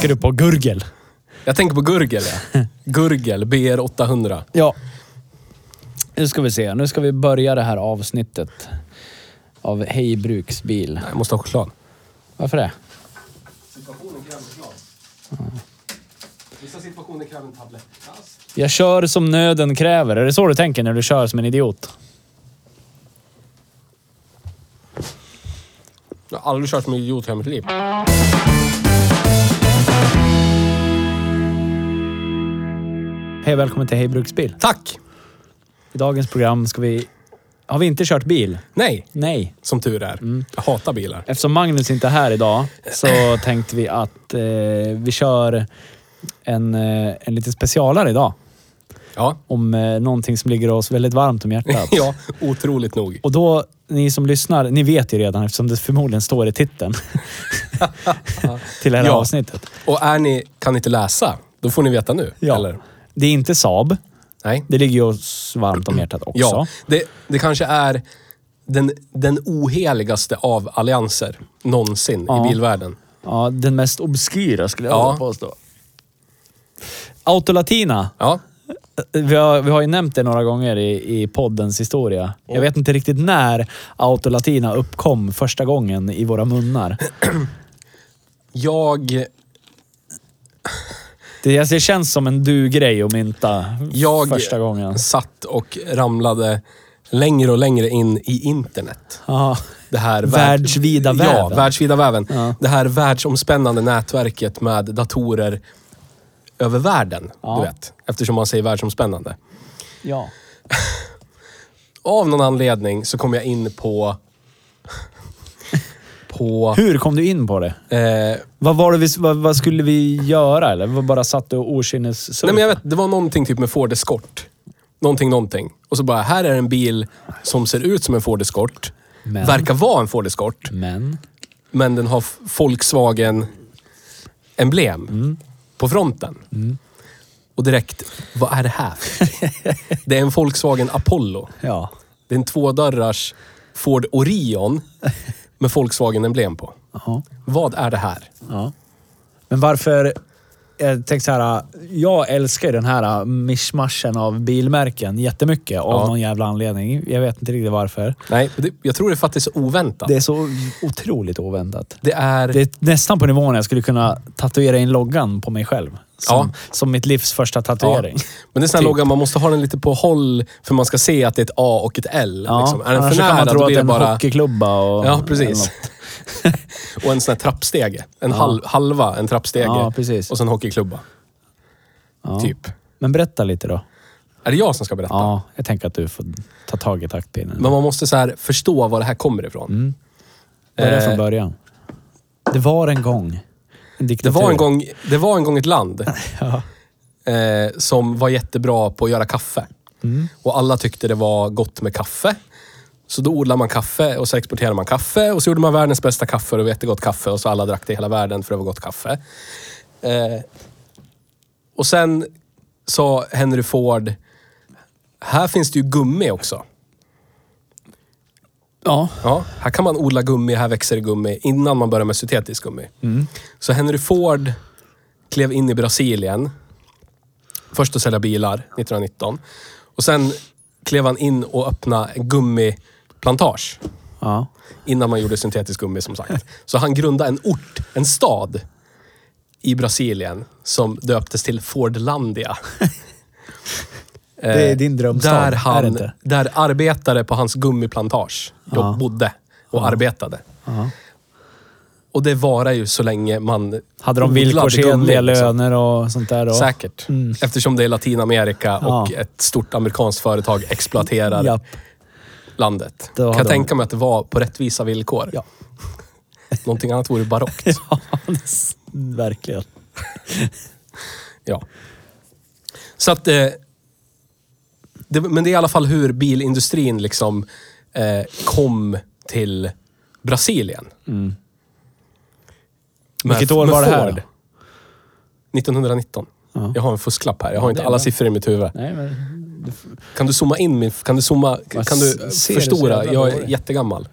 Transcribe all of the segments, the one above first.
Tänker du på Gurgel? Jag tänker på Gurgel, ja. Gurgel BR 800. Ja. Nu ska vi se. Nu ska vi börja det här avsnittet av Hej Bruksbil. Jag måste ha choklad. Varför det? Situationen kräver choklad. Vissa situationer kräver en tablett. Jag kör som nöden kräver. Är det så du tänker när du kör som en idiot? Jag har aldrig kört som en idiot i hela mitt liv. Hej och välkommen till Hej Bruksbil. Tack! I dagens program ska vi... Har vi inte kört bil? Nej, Nej. som tur är. Jag hatar bilar. Eftersom Magnus inte är här idag så tänkte vi att eh, vi kör en, eh, en liten specialare idag. Ja. Om eh, någonting som ligger oss väldigt varmt om hjärtat. ja, otroligt nog. Och då, ni som lyssnar, ni vet ju redan eftersom det förmodligen står i titeln till det här Ja. avsnittet. Och är ni, kan inte läsa, då får ni veta nu. Ja. Eller? Det är inte Saab. Nej. Det ligger ju oss varmt om hjärtat också. Ja, det, det kanske är den, den oheligaste av allianser någonsin Ja. i bilvärlden. Ja, den mest obskyra skulle jag Ja. vilja påstå. Autolatina. Ja, Vi har, vi har ju nämnt det några gånger i, i poddens historia. Jag vet inte riktigt när Autolatina uppkom första gången i våra munnar. jag... Det, alltså, det känns som en du-grej att mynta Jag första gången. satt och ramlade längre och längre in i internet. Ja. Det här värld- Världsvida väven. Ja, världsvida väven. Ja. Det här världsomspännande nätverket med datorer över världen. Ja. Du vet, eftersom man säger världsomspännande. ja. Av någon anledning så kom jag in på... på... Hur kom du in på det? Eh, Vad, var det vi, vad, vad skulle vi göra? Eller vad bara satt du och okynnes nej men jag vet, det var någonting typ med Ford Escort. Någonting, någonting. Och så bara, här är en bil som ser ut som en Ford Escort. Men? Verkar vara en Ford Escort. Men? Men den har Volkswagen-emblem Mm. på fronten. Och direkt, vad är det här? det är en Volkswagen Apollo. Ja. Det är en tvådörrars Ford Orion med Volkswagen-emblem på. Ja. Vad är det här? ja. Men varför... Jag tänkte så här, jag älskar ju den här mischmaschen av bilmärken jättemycket av Ja. någon jävla anledning. Jag vet inte riktigt varför. Nej, det, jag tror det är för att det är så oväntat. Det är så otroligt oväntat. Det är... Det är nästan på nivån jag skulle kunna tatuera in loggan på mig själv. Som, Ja. som mitt livs första tatuering. Men det är sån här Typ. logga, man måste ha den lite på håll för man ska se att det är ett A och ett L. Ja, liksom. Är den för så kan nära, man tro då att det är en hockeyklubba och... Ja, precis. och en sån här trappstege. En halv, halva en trappstege. Ja, precis. Och sen hockeyklubba. Ja. Typ. Men berätta lite då. Är det jag som ska berätta? Ja, jag tänker att du får ta tag i taktpinnen. Men man måste så här förstå var det här kommer ifrån. Börja eh, från början. Det var en gång en Det, diktatur. var en gång, det var en gång ett land Ja. eh, som var jättebra på att göra kaffe. Mm. Och alla tyckte det var gott med kaffe. Så då odlade man kaffe och så exporterade man kaffe och så gjorde man världens bästa kaffe och det var jättegott kaffe och så alla drack det i hela världen för det var gott kaffe. Eh, och sen sa Henry Ford, här finns det ju gummi också. Ja. Ja, här kan man odla gummi, här växer det gummi innan man börjar med syntetisk gummi. Så Henry Ford klev in i Brasilien. Först att sälja bilar 1919. Och sen klev han in och öppnade en gummiplantage. Ja. Innan man gjorde syntetisk gummi som sagt. Så han grundade en ort, en stad i Brasilien som döptes till Fordlandia. Eh, Det är din drömstad, Där, är det han, inte? där arbetare på hans gummiplantage Ja. bodde och arbetade. Ja. Och det varar ju så länge man Hade de villkorsenliga liksom. löner och sånt där då? Säkert. Mm. Eftersom det är Latinamerika Ja. och ett stort amerikanskt företag exploaterar. Landet. Kan jag tänka mig att det var på rättvisa villkor. Ja. Någonting annat vore barockt. Ja, verkligen. Ja. Så att... Eh, det, men det är i alla fall hur bilindustrin liksom eh, kom till Brasilien. Med- Vilket år var det här Ford. då? 1919. Ja. Jag har en fusklapp här. Jag har Ja, inte alla siffror i mitt huvud. Nej, men... Kan du zooma in min... Kan du zooma... Kan du ser du så förstora? jävla Jag är dåligt? jättegammal.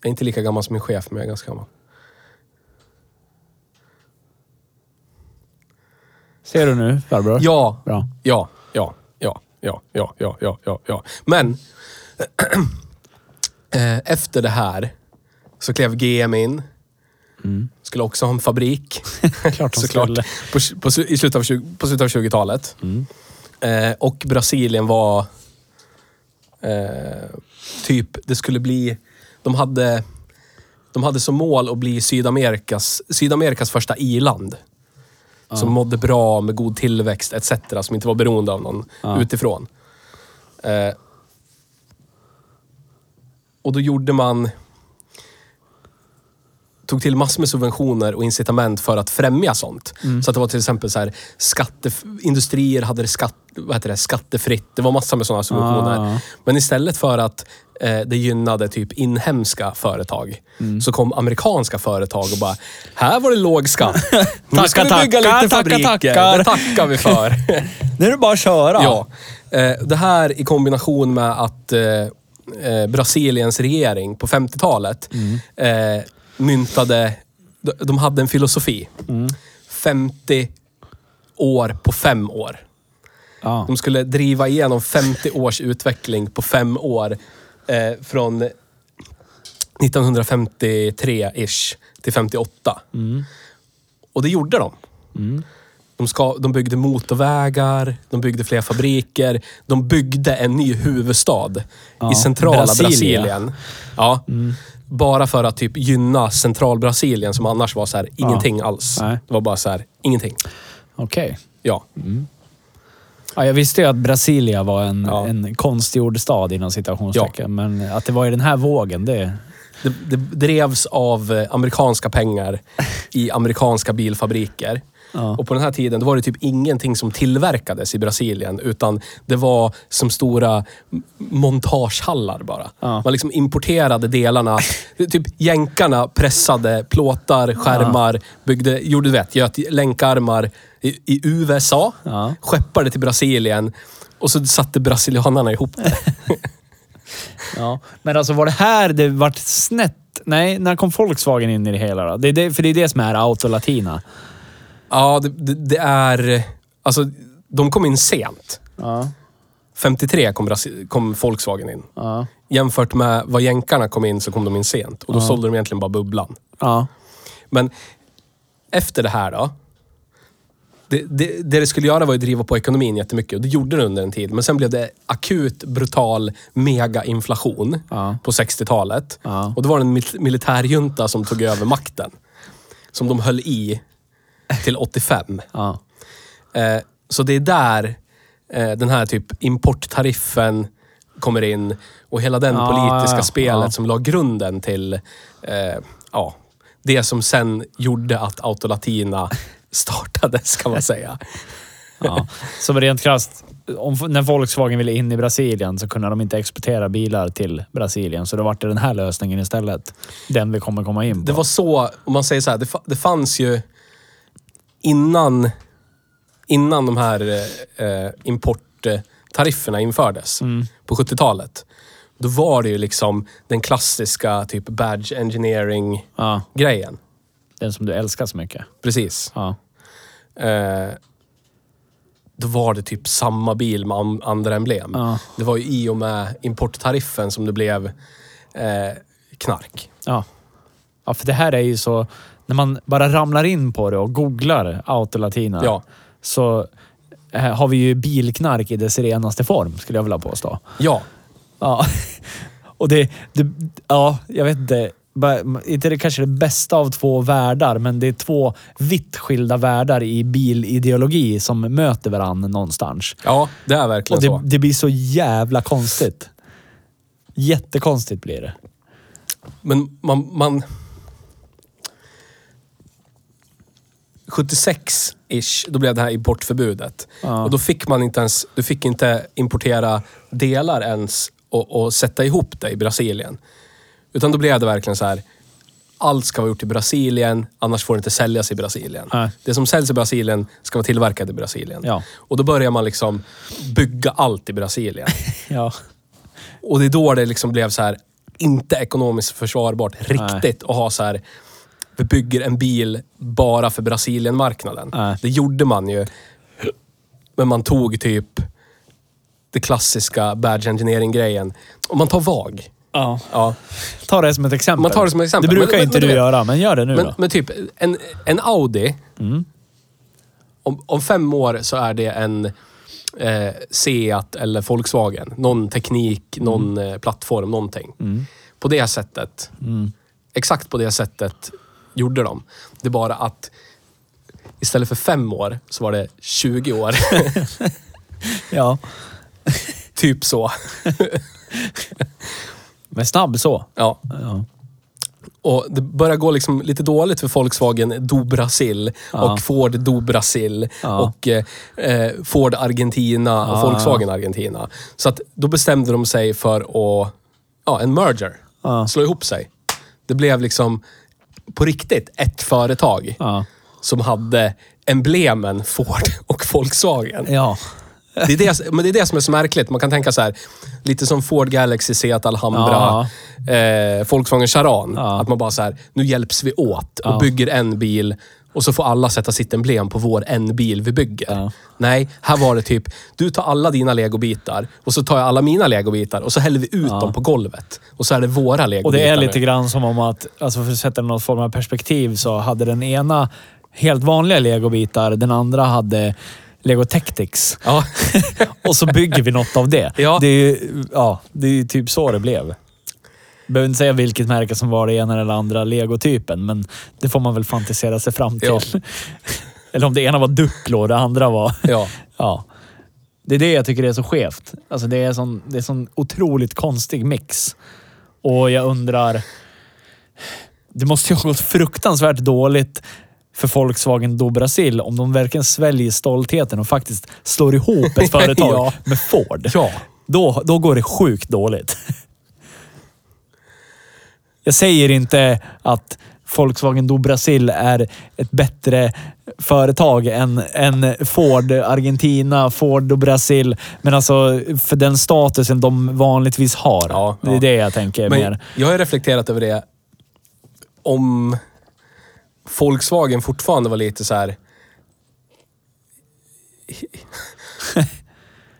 Jag är inte lika gammal som min chef, men jag är ganska gammal. Ser du nu, farbror? Ja, Bra. ja, ja, ja, ja, ja, ja, ja, ja, ja. Men eh, efter det här så klev GM in. Skulle också ha en fabrik. Klart de Såklart. skulle. På, på, i slutet av, 20 på slutet av 20-talet. Eh, och Brasilien var eh, typ, det skulle bli, de hade, de hade som mål att bli Sydamerikas, Sydamerikas första i-land. Som mådde bra med god tillväxt etc. Som inte var beroende av någon Ja. utifrån. Eh, och då gjorde man tog till massor med subventioner och incitament för att främja sånt. Så att det var till exempel så här, skatte, industrier hade det, skatt, vad heter det skattefritt. Det var massor med sådana subventioner. Ah. Men istället för att eh, det gynnade typ inhemska företag så kom amerikanska företag och bara, här var det låg skatt. Nu ska vi Tacka, bygga tacka, lite tacka, fabriker. tackar. Det tackar vi för. Nu är det bara att köra. Ja. Eh, det här i kombination med att eh, eh, Brasiliens regering på 50-talet eh, myntade... De, de hade en filosofi. 50 år på fem år. Ja. De skulle driva igenom 50 års utveckling på fem år. Eh, från 1953-ish till 58. Och det gjorde de. De, ska, de byggde motorvägar, de byggde fler fabriker. De byggde en ny huvudstad Ja, i centrala Brasilia. Brasilien. Ja. Bara för att typ gynna central-Brasilien som annars var så här, ingenting alls. Nej. Det var bara så här, ingenting. Okej. Ja. Ja, jag visste ju att Brasilia var en, Ja. en konstgjord stad inom citationstecken. Men att det var i den här vågen, det... Det, det drevs av eh, amerikanska pengar i amerikanska bilfabriker. Ja. Och på den här tiden då var det typ ingenting som tillverkades i Brasilien. Utan det var som stora montagehallar bara. Ja. Man liksom importerade delarna. typ jänkarna pressade plåtar, skärmar, byggde, gjorde du vet, göt länkarmar i, i USA. Ja. Skeppade till Brasilien. Och så satte brasilianarna ihop det. Ja. Men alltså var det här det vart snett? Nej, när kom Volkswagen in i det hela då? Det är det, för det är det som är Autolatina. Ja, det, det, det är... Alltså, de kom in sent. Ja. 53 kom, Brasi- kom Volkswagen in. Ja. Jämfört med vad jänkarna kom in så kom de in sent. Och då sålde de egentligen bara bubblan. Ja. Men efter det här då. Det, det, det det skulle göra var att driva på ekonomin jättemycket och det gjorde det under en tid. Men sen blev det akut, brutal, megainflation Ja. på 60-talet. Ja. Och det var en mil- militärjunta som tog över makten. Som de höll i till 85. Ja. Eh, så det är där eh, den här typ importtariffen kommer in och hela den Ja, politiska ja, spelet som la grunden till eh, ja, det som sen gjorde att Autolatina startades kan man säga. Ja. Så rent krasst, om, när Volkswagen ville in i Brasilien så kunde de inte exportera bilar till Brasilien. Så då vart det den här lösningen istället. Den vi kommer komma in på. Det var så, om man säger så här, det, det fanns ju innan, innan de här eh, importtarifferna infördes på 70-talet. Då var det ju liksom den klassiska typ badge engineering-grejen. Ja, den som du älskar så mycket. Precis. Ja. Eh, då var det typ samma bil med an- andra emblem. Ja. Det var ju i och med importtariffen som det blev eh, knark. Ja. ja, för det här är ju så... När man bara ramlar in på det och googlar Autolatina Ja. så eh, har vi ju bilknark i dess renaste form, skulle jag vilja påstå. Ja. Ja. Och det, det... Ja, jag vet inte. Inte det kanske det bästa av två världar, men det är två vitt skilda världar i bilideologi som möter varandra någonstans. Ja, det är verkligen Och det, så. det blir så jävla konstigt. Jättekonstigt blir det. Men man... man 76-ish, då blev det här importförbudet. Ja. Och då fick man inte ens... Du fick inte importera delar ens och, och sätta ihop det i Brasilien. Utan då blev det verkligen så här. Allt ska vara gjort i Brasilien, annars får det inte säljas i Brasilien. Nej. Det som säljs i Brasilien ska vara tillverkat i Brasilien. Ja. Och då börjar man liksom bygga allt i Brasilien. Ja. Och det är då det liksom blev så här inte ekonomiskt försvarbart riktigt att ha så här vi bygger en bil bara för Brasilienmarknaden. Nej. Det gjorde man ju. Men man tog typ det klassiska badge engineering-grejen. Om man tar VAG. ja. Ja. Ta det som ett exempel. Man tar det som ett exempel. Det brukar Men- inte men du vet- göra, men gör det nu Men, då. men typ, en, en Audi. Mm. Om, om fem år så är det en eh, Seat eller Volkswagen. Någon teknik, Mm. någon eh, plattform, någonting. På det sättet. Mm. Exakt på det sättet gjorde de. Det är bara att istället för fem år så var det 20 år. Ja. typ så. Men snabb så. Ja. Ja. Och det börjar gå liksom lite dåligt för Volkswagen do Brasil Ja. och Ford do Brasil Ja. och eh, Ford Argentina och. Volkswagen Argentina. Så att då bestämde de sig för att, ja, en merger. Slå ihop sig. Det blev liksom på riktigt ett företag Ja. som hade emblemen Ford och Volkswagen. Ja. Det är det, men det är det som är så märkligt. Man kan tänka så här, lite som Ford Galaxy, Seat Alhambra, eh, Volkswagen Charan. Ja. Att man bara så här, nu hjälps vi åt och Ja. bygger en bil och så får alla sätta sitt emblem på vår en bil vi bygger. Ja. Nej, här var det typ, du tar alla dina legobitar och så tar jag alla mina legobitar och så häller vi ut Ja. dem på golvet. Och så är det våra legobitar Och det är lite nu. grann som om att, alltså för att sätta någon form av perspektiv, så hade den ena helt vanliga legobitar, den andra hade Lego Tactics. Ja. Och så bygger vi något av det. Ja. Det är ju ja, det är ju typ så det blev. Behöver inte säga vilket märke som var det ena eller andra legotypen, men det får man väl fantisera sig fram till. Ja. eller om det ena var Duplo och det andra var... ja. Ja. Det är det jag tycker är så skevt. Alltså det är sån, det är sån otroligt konstig mix. Och jag undrar... Det måste ju ha gått fruktansvärt dåligt för Volkswagen do Brasil om de verkligen sväljer stoltheten och faktiskt slår ihop ett företag Ja. med Ford. Ja. Då, då går det sjukt dåligt. Jag säger inte att Volkswagen do Brasil är ett bättre företag än, än Ford Argentina, Ford do Brasil. Men alltså för den statusen de vanligtvis har. Ja, det är ja. det jag tänker Men mer. jag har reflekterat över det. Om Volkswagen fortfarande var lite så här.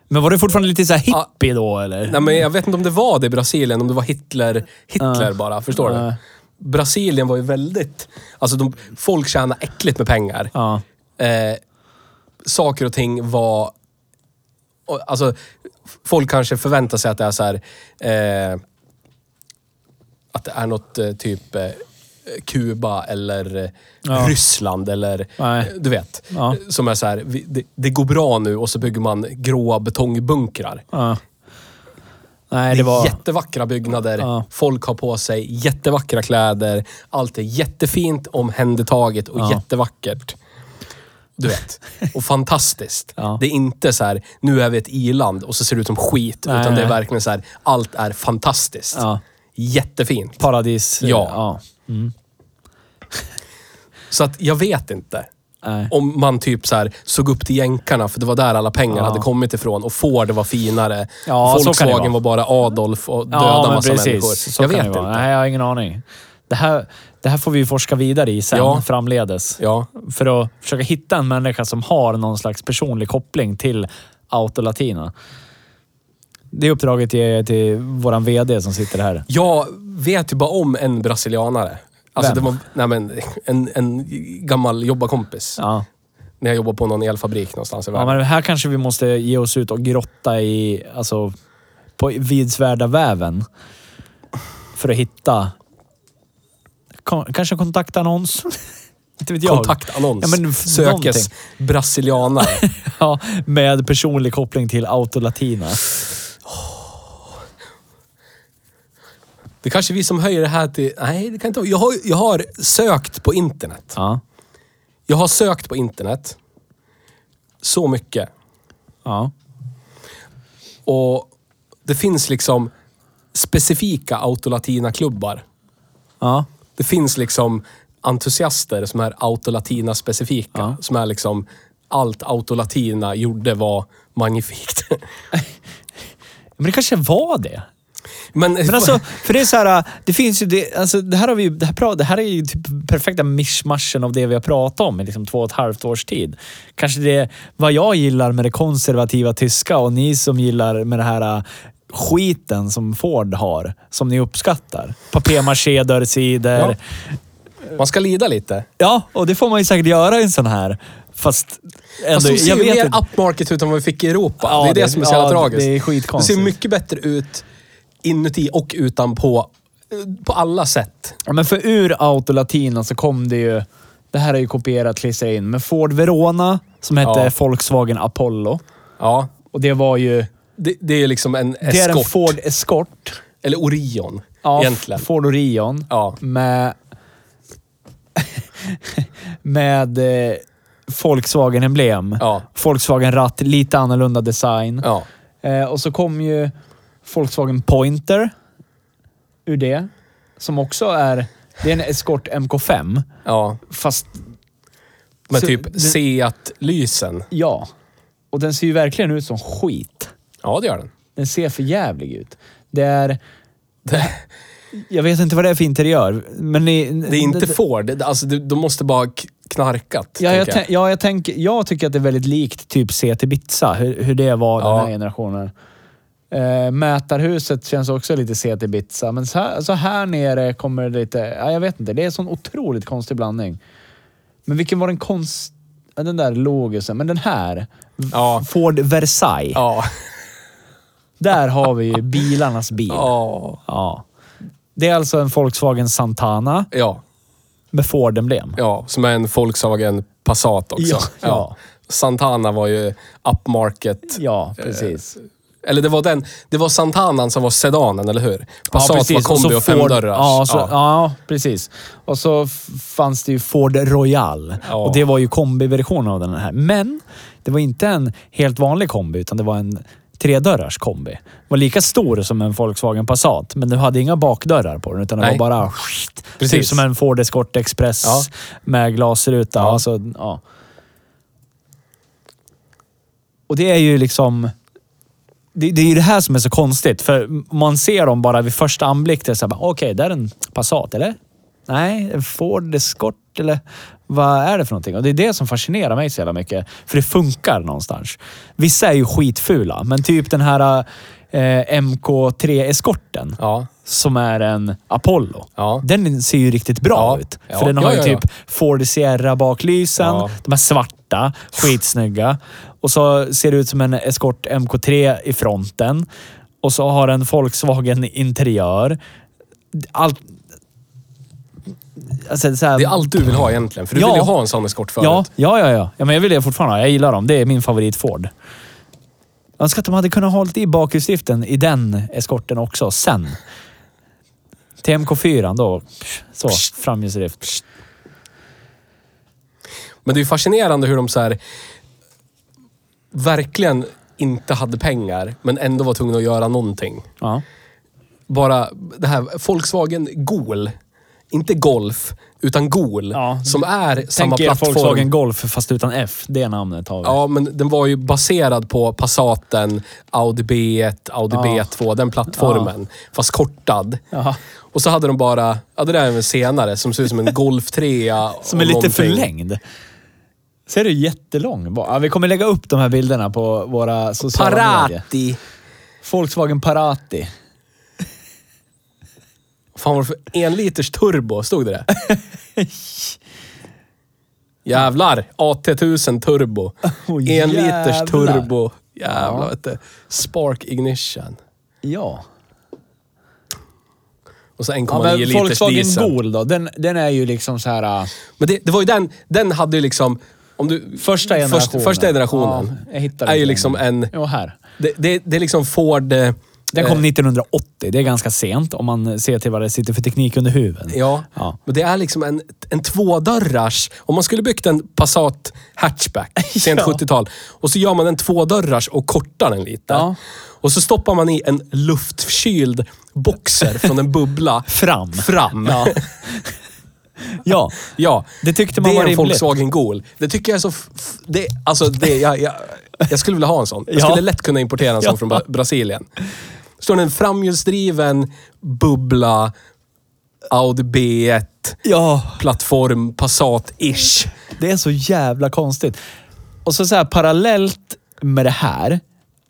Men var det fortfarande lite så här hippie då eller? Nej, men jag vet inte om det var det i Brasilien, om det var Hitler, Hitler Ja. bara. Förstår Ja. du? Brasilien var ju väldigt... Alltså, de, folk tjänar äckligt med pengar. Ja. Eh, saker och ting var... Alltså, folk kanske förväntar sig att det är så här... Eh, att det är något eh, typ eh, Kuba eller eh, Ja. Ryssland eller... Nej. Du vet. Ja. Som är så här, vi, det, det går bra nu och så bygger man gråa betongbunkrar. Ja. Nej, Det är var... jättevackra byggnader. Folk har på sig jättevackra kläder. Allt är jättefint omhändertaget och jättevackert. Du vet. Och fantastiskt. Ja. Det är inte så här, nu är vi ett iland och så ser det ut som skit. Nej, utan det är verkligen så här, allt är fantastiskt. Ja. Jättefint. Paradis. Ja. ja. Så att jag vet inte. Nej. Om man typ så här såg upp till jänkarna för det var där alla pengar Ja. hade kommit ifrån och Ford var finare. Ja, Volkswagen var bara Adolf och döda Ja, massa precis. människor. Så jag vet inte. Nej, jag har ingen aning. Det här, det här får vi forska vidare i sen, Ja. framledes. Ja. För att försöka hitta en människa som har någon slags personlig koppling till Autolatina. Det uppdraget ger jag till våran VD som sitter här. Jag vet ju bara om en brasilianare. Alltså Vem? det var nej men, en, en gammal jobbarkompis. Ja. när jag jobbade på någon elfabrik någonstans i Ja, världen. men här kanske vi måste ge oss ut och grotta i, alltså, på vidsvärda väven. För att hitta... Kon- kanske kontaktannons? Inte vet jag. Kontaktannons. Ja, men Sökes någonting. brasilianare. Ja, med personlig koppling till Autolatina. Det är kanske vi som höjer det här till... Nej, det kan inte vara. Jag har, jag har sökt på internet. Ja. Jag har sökt på internet. Så mycket. Ja. Och det finns liksom specifika Autolatina-klubbar. Ja. Det finns liksom entusiaster som är Autolatina-specifika. Ja. Som är liksom... Allt Autolatina gjorde var magnifikt. Men det kanske var det. Men, Men alltså, för det är så här, det finns ju det, alltså det här har vi det här, det här är ju typ perfekta mischmaschen av det vi har pratat om i liksom två och ett halvt års tid. Kanske det vad jag gillar med det konservativa tyska och ni som gillar med det här äh, skiten som Ford har, som ni uppskattar. Papier-maché, dörrsidor. Ja. Ja. man ska lida lite. och det får man ju säkert göra i en sån här. Fast ändå, Fast de ser jag ju vet mer inte. upmarket ut än vad vi fick i Europa. Ja, det är det, det- som är så jävla ja, tragiskt. det är Det skitkonstigt. ser mycket bättre ut inuti och utanpå. På alla sätt. Ja, men för ur Autolatina så kom det ju... Det här är ju kopierat, klistrat in. Men Ford Verona, som hette Ja. Volkswagen Apollo. Ja. Och det var ju... Det, det är liksom en Det är en Escort. Ford Escort. Eller Orion. Ja, egentligen. Ford Orion. Ja. Med... med eh, Volkswagen-emblem. Ja. Volkswagen-ratt, lite annorlunda design. Ja. Eh, och så kom ju Volkswagen Pointer ur det. Som också är... Det är en Escort MK5. Ja. Fast Med Så typ Seat-lysen. Ja. Och den ser ju verkligen ut som skit. Ja, det gör den. Den ser för jävlig ut. Det är... Det, Jag vet inte vad det är för interiör, men... Ni, det är inte Ford. Det- Alltså, det- de måste bara knarkat. Ja, jag, ja jag, tänker, jag tycker att det är väldigt likt typ CT Ibiza, hur, hur det var den Ja. här generationen. Eh, mätarhuset känns också lite CT Ibiza, men så här, så här nere kommer det lite... Ja, jag vet inte. Det är en sån otroligt konstig blandning. Men vilken var den konst... ja, Den där logosen, men den här. Ja. Ford Versailles. Ja. Där har vi ju bilarnas bil. Ja. Ja. Det är alltså en Volkswagen Santana Ja. med Ford-emblem. Ja. Som är en Volkswagen Passat också. Ja, ja. Santana var ju upmarket. Ja, precis. Eller det var den. Det var Santanan som var sedanen, eller hur? Passat precis. var kombi så och, femdörrars. Ja, så, ja. ja. precis. Och så fanns det ju Ford Royal. Ja. Och det var ju kombiversionen av den här. Men det var inte en helt vanlig kombi, utan det var en tredörrars kombi. Den var lika stor som en Volkswagen Passat, men den hade inga bakdörrar på den, utan den Nej. var bara... Precis. Typ som en Ford Escort Express Ja. med glasruta. Ja. Alltså, ja. Och det är ju liksom... Det, det är ju det här som är så konstigt. För man ser dem bara vid första anblick. Okej, där är en Passat, eller? Nej, en Ford Escort, eller vad är det för någonting? Och det är det som fascinerar mig så jävla mycket. För det funkar någonstans. Vissa är ju skitfula, men typ den här eh, MK3-eskorten Ja. som är en Apollo. Ja. Den ser ju riktigt bra Ja. ut. För den har ju typ Ford Sierra baklysen. De är svarta, skitsnygga. Och så ser det ut som en Escort MK3 i fronten. Och så har den Volkswagen interiör. Allt... Alltså, så här, Det är allt du vill ha egentligen. För du Ja. vill ju ha en sån eskort förut. Ja, ja, ja, ja. ja men jag vill det fortfarande ha. Jag gillar dem. Det är min favorit Ford. Jag önskar att de hade kunnat hålla i bakhjulsdriften i den eskorten också, sen. Till MK4 då. Så, framhjulsdrift. Men det är fascinerande hur de så här verkligen inte hade pengar, men ändå var tvungna att göra någonting. Ja. Bara det här Volkswagen Gol. Inte Golf, utan Gol. Ja. Som är samma Tänk er plattform. Volkswagen Golf fast utan F. Det namnet har vi. Ja, men den var ju baserad på Passaten, Audi B1, Audi Ja. B2, den plattformen. Fast kortad. Och så hade de bara, ja det där är väl senare, som ser ut som en Golf 3. Som är lite förlängd. Ser du jättelång? Ja, vi kommer lägga upp de här bilderna på våra sociala medier. Parati. Volkswagen Parati. Fan var det för en liters turbo? Stod det det? Jävlar! AT1000 turbo. Oh, en liters turbo. Jävlar Ja. vet du. Spark ignition. Ja. Och så 1,9 ja liters Volkswagen diesel. Gol då, den, den är ju liksom så här... äh, Men det, det var ju den, den hade ju liksom... Om du, Första generationen. Först, första generationen. Ja, jag hittade är ju liksom en... Jo, här. Det, det, det är liksom Ford... eh, Den kom 1980. Det är ganska sent om man ser till vad det sitter för teknik under huven. Ja, Ja. men det är liksom en, en tvådörrars... Om man skulle byggt en Passat hatchback, sent Ja. 70-tal, och så gör man en tvådörrars och kortar den lite. Ja. Och så stoppar man i en luftkyld boxer från en bubbla Fram. fram. Ja. ja. Ja, Det tyckte man det var är en rimligt. Volkswagen Gol. Det tycker jag är så... Det, alltså, det, jag, jag, jag skulle vilja ha en sån. Jag Ja. skulle lätt kunna importera en sån Ja. från Bra- Brasilien. Står det en framhjulsdriven bubbla Audi B1 Ja. plattform Passat-ish. Det är så jävla konstigt. Och så, så här parallellt med det här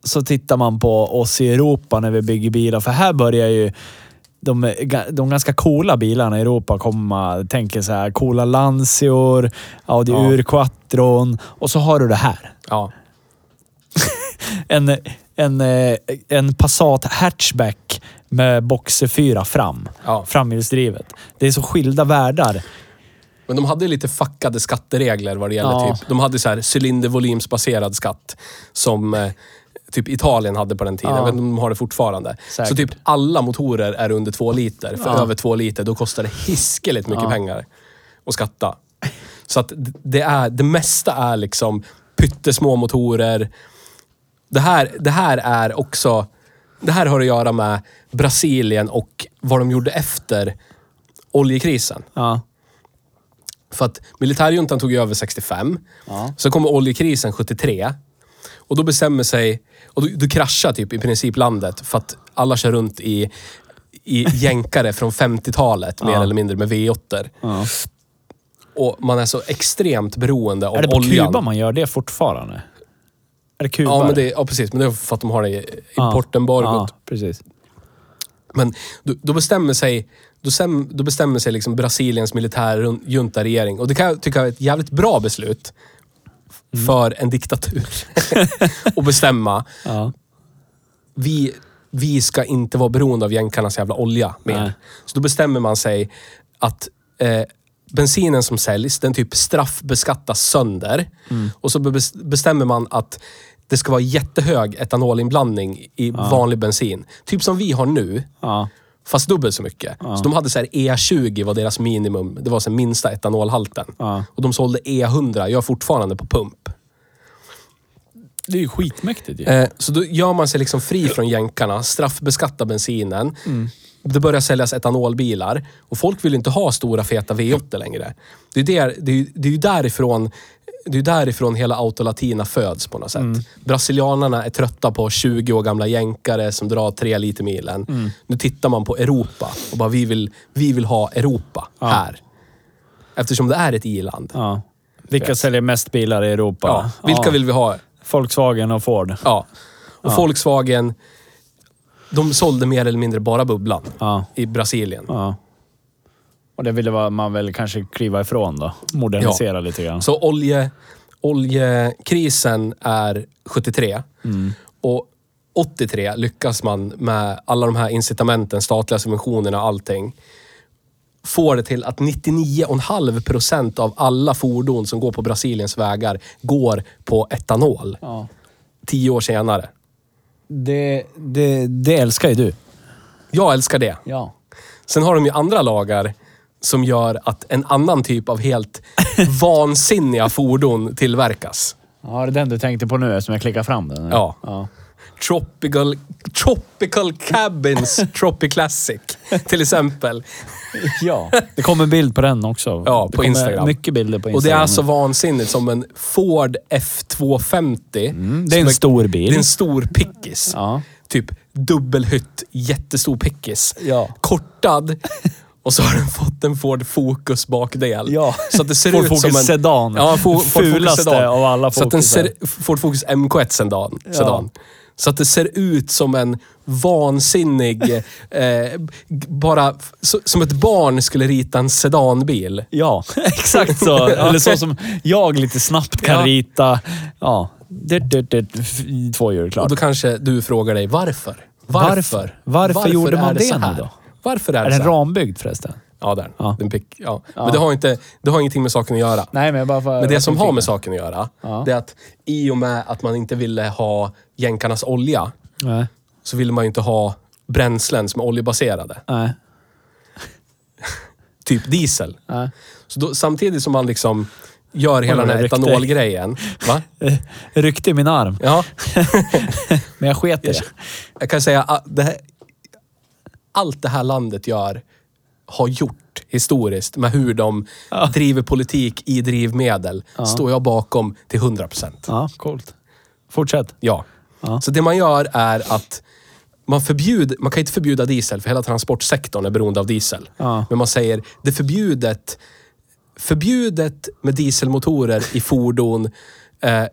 så tittar man på oss i Europa när vi bygger bilar. För här börjar ju de, de ganska coola bilarna i Europa komma. Tänker så här coola Lancior, Audi Ja. Ur-Quattron och så har du det här. Ja. En, en, eh, en Passat hatchback med boxer 4 fram. Ja. Framhjulsdrivet. Det är så skilda världar. Men de hade lite fackade skatteregler vad det gäller Ja. typ. De hade så här cylindervolymsbaserad skatt som eh, typ Italien hade på den tiden. Ja. Jag vet inte om de har det fortfarande. Säkert. Så typ alla motorer är under två liter. För Ja. över två liter, då kostar det hiskeligt mycket Ja. pengar att skatta. Så att det, är, det mesta är liksom pyttesmå motorer. Det här, det här är också... Det här har att göra med Brasilien och vad de gjorde efter oljekrisen. Ja. För att militärjuntan tog över 65. Ja. Så kom oljekrisen 73. Och då bestämmer sig... Och då, då kraschar typ i princip landet för att alla kör runt i, i jänkare från 50-talet mer Ja. eller mindre med V8. ja. Och man är så extremt beroende av Är det på oljan. Kuba man gör det fortfarande? Är det Kuba? Ja, men det, ja, precis. Men det är för att de har det i importembargot. Ja, precis. Men då, då bestämmer sig, då, sem, då bestämmer sig liksom Brasiliens militärjunta-regering. Och det kan jag tycka är ett jävligt bra beslut Mm. för en diktatur. att bestämma. Ja. Vi, vi ska inte vara beroende av jänkarnas jävla olja mer. Nej. Så då bestämmer man sig att eh, bensinen som säljs, den typ straffbeskattas sönder. Mm. Och så bes- bestämmer man att det ska vara jättehög etanolinblandning i vanlig bensin. Typ som vi har nu. Ja. Fast dubbelt så mycket. Så de hade så här E20 var deras minimum. Det var så minsta etanolhalten. Ja. Och de sålde E100, jag är fortfarande på pump. Det är ju skitmäktigt ju. Eh, så då gör man sig liksom fri från jänkarna, straffbeskattar bensinen. Det börjar säljas etanolbilar. Och folk vill inte ha stora feta V8 längre. Det är, där, det är, det är ju därifrån det är därifrån hela Autolatina föds på något sätt. Brasilianarna är trötta på 20 år gamla jänkare som drar tre liter milen. Nu tittar man på Europa och bara vi vill, vi vill ha Europa här. Eftersom det är ett i-land. Ja. Vilka säljer mest bilar i Europa? Ja. Vilka vill vi ha? Volkswagen och Ford. Ja. Och Volkswagen, de sålde mer eller mindre bara bubblan Ja. i Brasilien. Ja. Och det ville man väl kanske kliva ifrån då. Modernisera lite grann. Så olje, oljekrisen är 73. Och 83 lyckas man med alla de här incitamenten, statliga subventionerna och allting. Får det till att 99,5 procent av alla fordon som går på Brasiliens vägar går på etanol. Ja. Tio år senare. Det, det, det älskar ju du. Jag älskar det. Ja. Sen har de ju andra lagar som gör att en annan typ av helt vansinniga fordon tillverkas. Ja, det är den du tänkte på nu eftersom jag klickar fram den. Ja. ja. Tropical, tropical Cabins Tropic Classic, till exempel. Ja. Det kommer en bild på den också. Ja, det på Instagram. Mycket bilder på Och det Instagram. är så vansinnigt som en Ford F250. Mm, det är en som stor bil. Det är en stor pickis. Ja. Typ dubbelhytt, jättestor pickis. Ja. Kortad. Och så har den fått en Ford Focus bakdel. Ja. Så att det ser Ford ut som Focus en... sedan. Ja, Ford, Ford Focus sedan. av alla Så att den Focusar. ser, Ford Focus MK1 sedan. sedan. Så att det ser ut som en vansinnig... Eh, bara så, som ett barn skulle rita en sedanbil. Ja, exakt så. Eller så som jag lite snabbt kan Ja. rita. Ja. Det, det, det, två hjul, Och klart. då kanske du frågar dig varför? Varför? Varför gjorde man det så nu här? då? Varför är, Är det den så här? rambyggd förresten? Ja, där. Ja. Den pick, ja. Men det har, inte, det har ingenting med saken att göra. Nej, men jag bara för, Men det som har med saken att göra, det är att i och med att man inte ville ha jänkarnas olja, Nej. så ville man ju inte ha bränslen som är oljebaserade. Nej. Typ diesel. Nej. Så då, samtidigt som man liksom gör hela den här ryckte. etanolgrejen. Va? Ryckte i min arm. Ja, Men jag sket i det. jag kan säga att det här, allt det här landet gör, har gjort historiskt med hur de Ja. driver politik i drivmedel, står jag bakom till 100 procent. Ja, coolt. Fortsätt. Ja. Ja. Så det man gör är att man, förbjuder, man kan inte förbjuda diesel för hela transportsektorn är beroende av diesel. Ja. Men man säger det är förbjudet, förbjudet med dieselmotorer i fordon eh,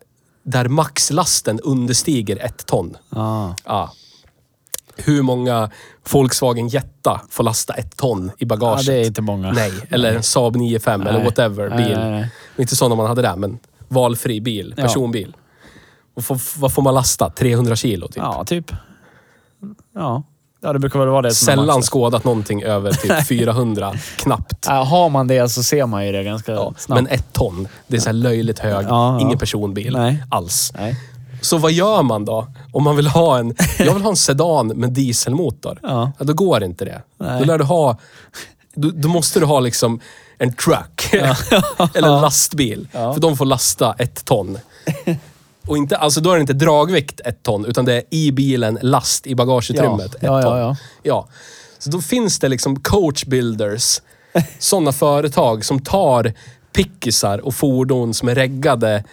där maxlasten understiger ett ton. Ja. Hur många Volkswagen Jetta får lasta ett ton i bagaget? Ja, det är inte många. Nej, eller en Saab 95 eller whatever bil. nej, nej. Inte sådana man hade där, men valfri bil, personbil. Och får, vad får man lasta? 300 kilo typ. Ja, typ. Ja. ja, det brukar väl vara det som Sällan skådat någonting över typ 400, knappt. Ja, har man det så ser man ju det ganska Ja, snabbt. men ett ton, det är så löjligt hög. Ja, ja. Ingen personbil Nej. alls. Nej. Så vad gör man då? Om man vill ha en... Jag vill ha en sedan med dieselmotor. Ja. då går inte det. Nej. Då lär du ha... Då, då måste du ha liksom en truck. Eller en lastbil. Ja. För de får lasta ett ton. Och inte, alltså då är det inte dragvikt ett ton, utan det är i bilen last i bagageutrymmet Ja, ett ja, ton. ja, ja. Ja. Så då finns det liksom coach builders, sådana företag som tar pickisar och fordon som är reggade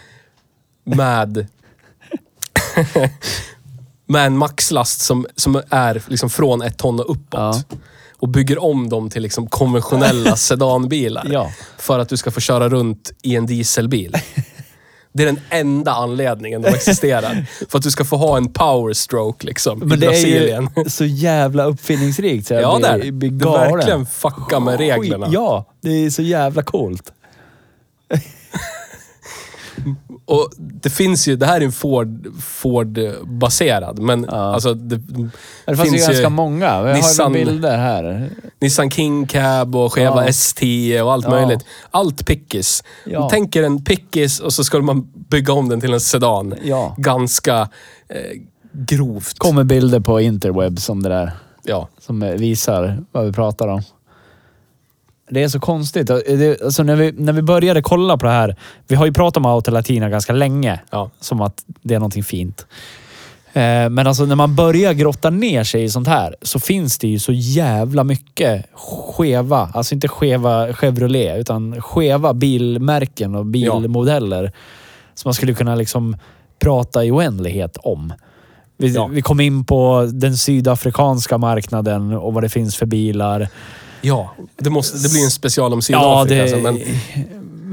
med med en maxlast som, som är liksom från ett ton och uppåt. Ja. Och bygger om dem till liksom konventionella sedanbilar. Ja. För att du ska få köra runt i en dieselbil. Det är den enda anledningen de existerar. För att du ska få ha en power stroke liksom, i Men det är Brasilien. ju så jävla uppfinningsrikt så Ja, där. blir Det verkligen fucka med reglerna. Ja, det är så jävla coolt. Och det finns ju, det här är en Ford, Ford-baserad, men Ja. alltså det, Det fanns ju ganska många. Jag har Nissan- några bilder här. Nissan King Cab och skeva Ja. S10 och allt Ja. möjligt. Allt pickis. Ja. Tänk er en pickis och så ska man bygga om den till en sedan. Ja. Ganska eh, grovt. kommer bilder på interweb som det där. Ja. Som visar vad vi pratar om. Det är så konstigt. Det, alltså när, vi, när vi började kolla på det här. Vi har ju pratat om Auto Latina ganska länge. Ja. Som att det är någonting fint. Eh, Men alltså när man börjar grotta ner sig i sånt här så finns det ju så jävla mycket skeva, alltså inte skeva Chevrolet, utan skeva bilmärken och bilmodeller. Som man skulle kunna liksom prata i oändlighet om. Vi, Ja. vi kom in på den sydafrikanska marknaden och vad det finns för bilar. Ja. Det, måste, det blir en special om Ja, Sydafrika. det, alltså, men,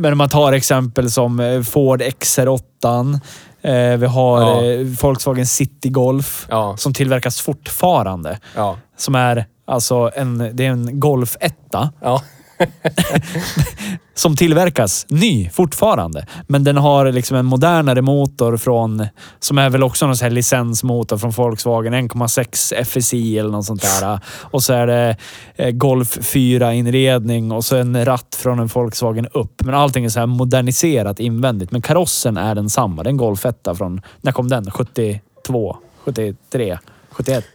men om man tar exempel som eh, Ford XR8. Eh, vi har Ja. eh, Volkswagen City Golf ja, som tillverkas fortfarande. ja, Som är alltså en, det är en Golf 1 ja. som tillverkas ny fortfarande. Men den har liksom en modernare motor från, som är väl också någon här licensmotor från Volkswagen. 1,6 FSI eller något sånt där. Och så är det eh, Golf 4-inredning och så en ratt från en Volkswagen upp. Men allting är så här moderniserat invändigt. Men karossen är densamma. Det är en Golf 1 från, när kom den? 72? 73? 71?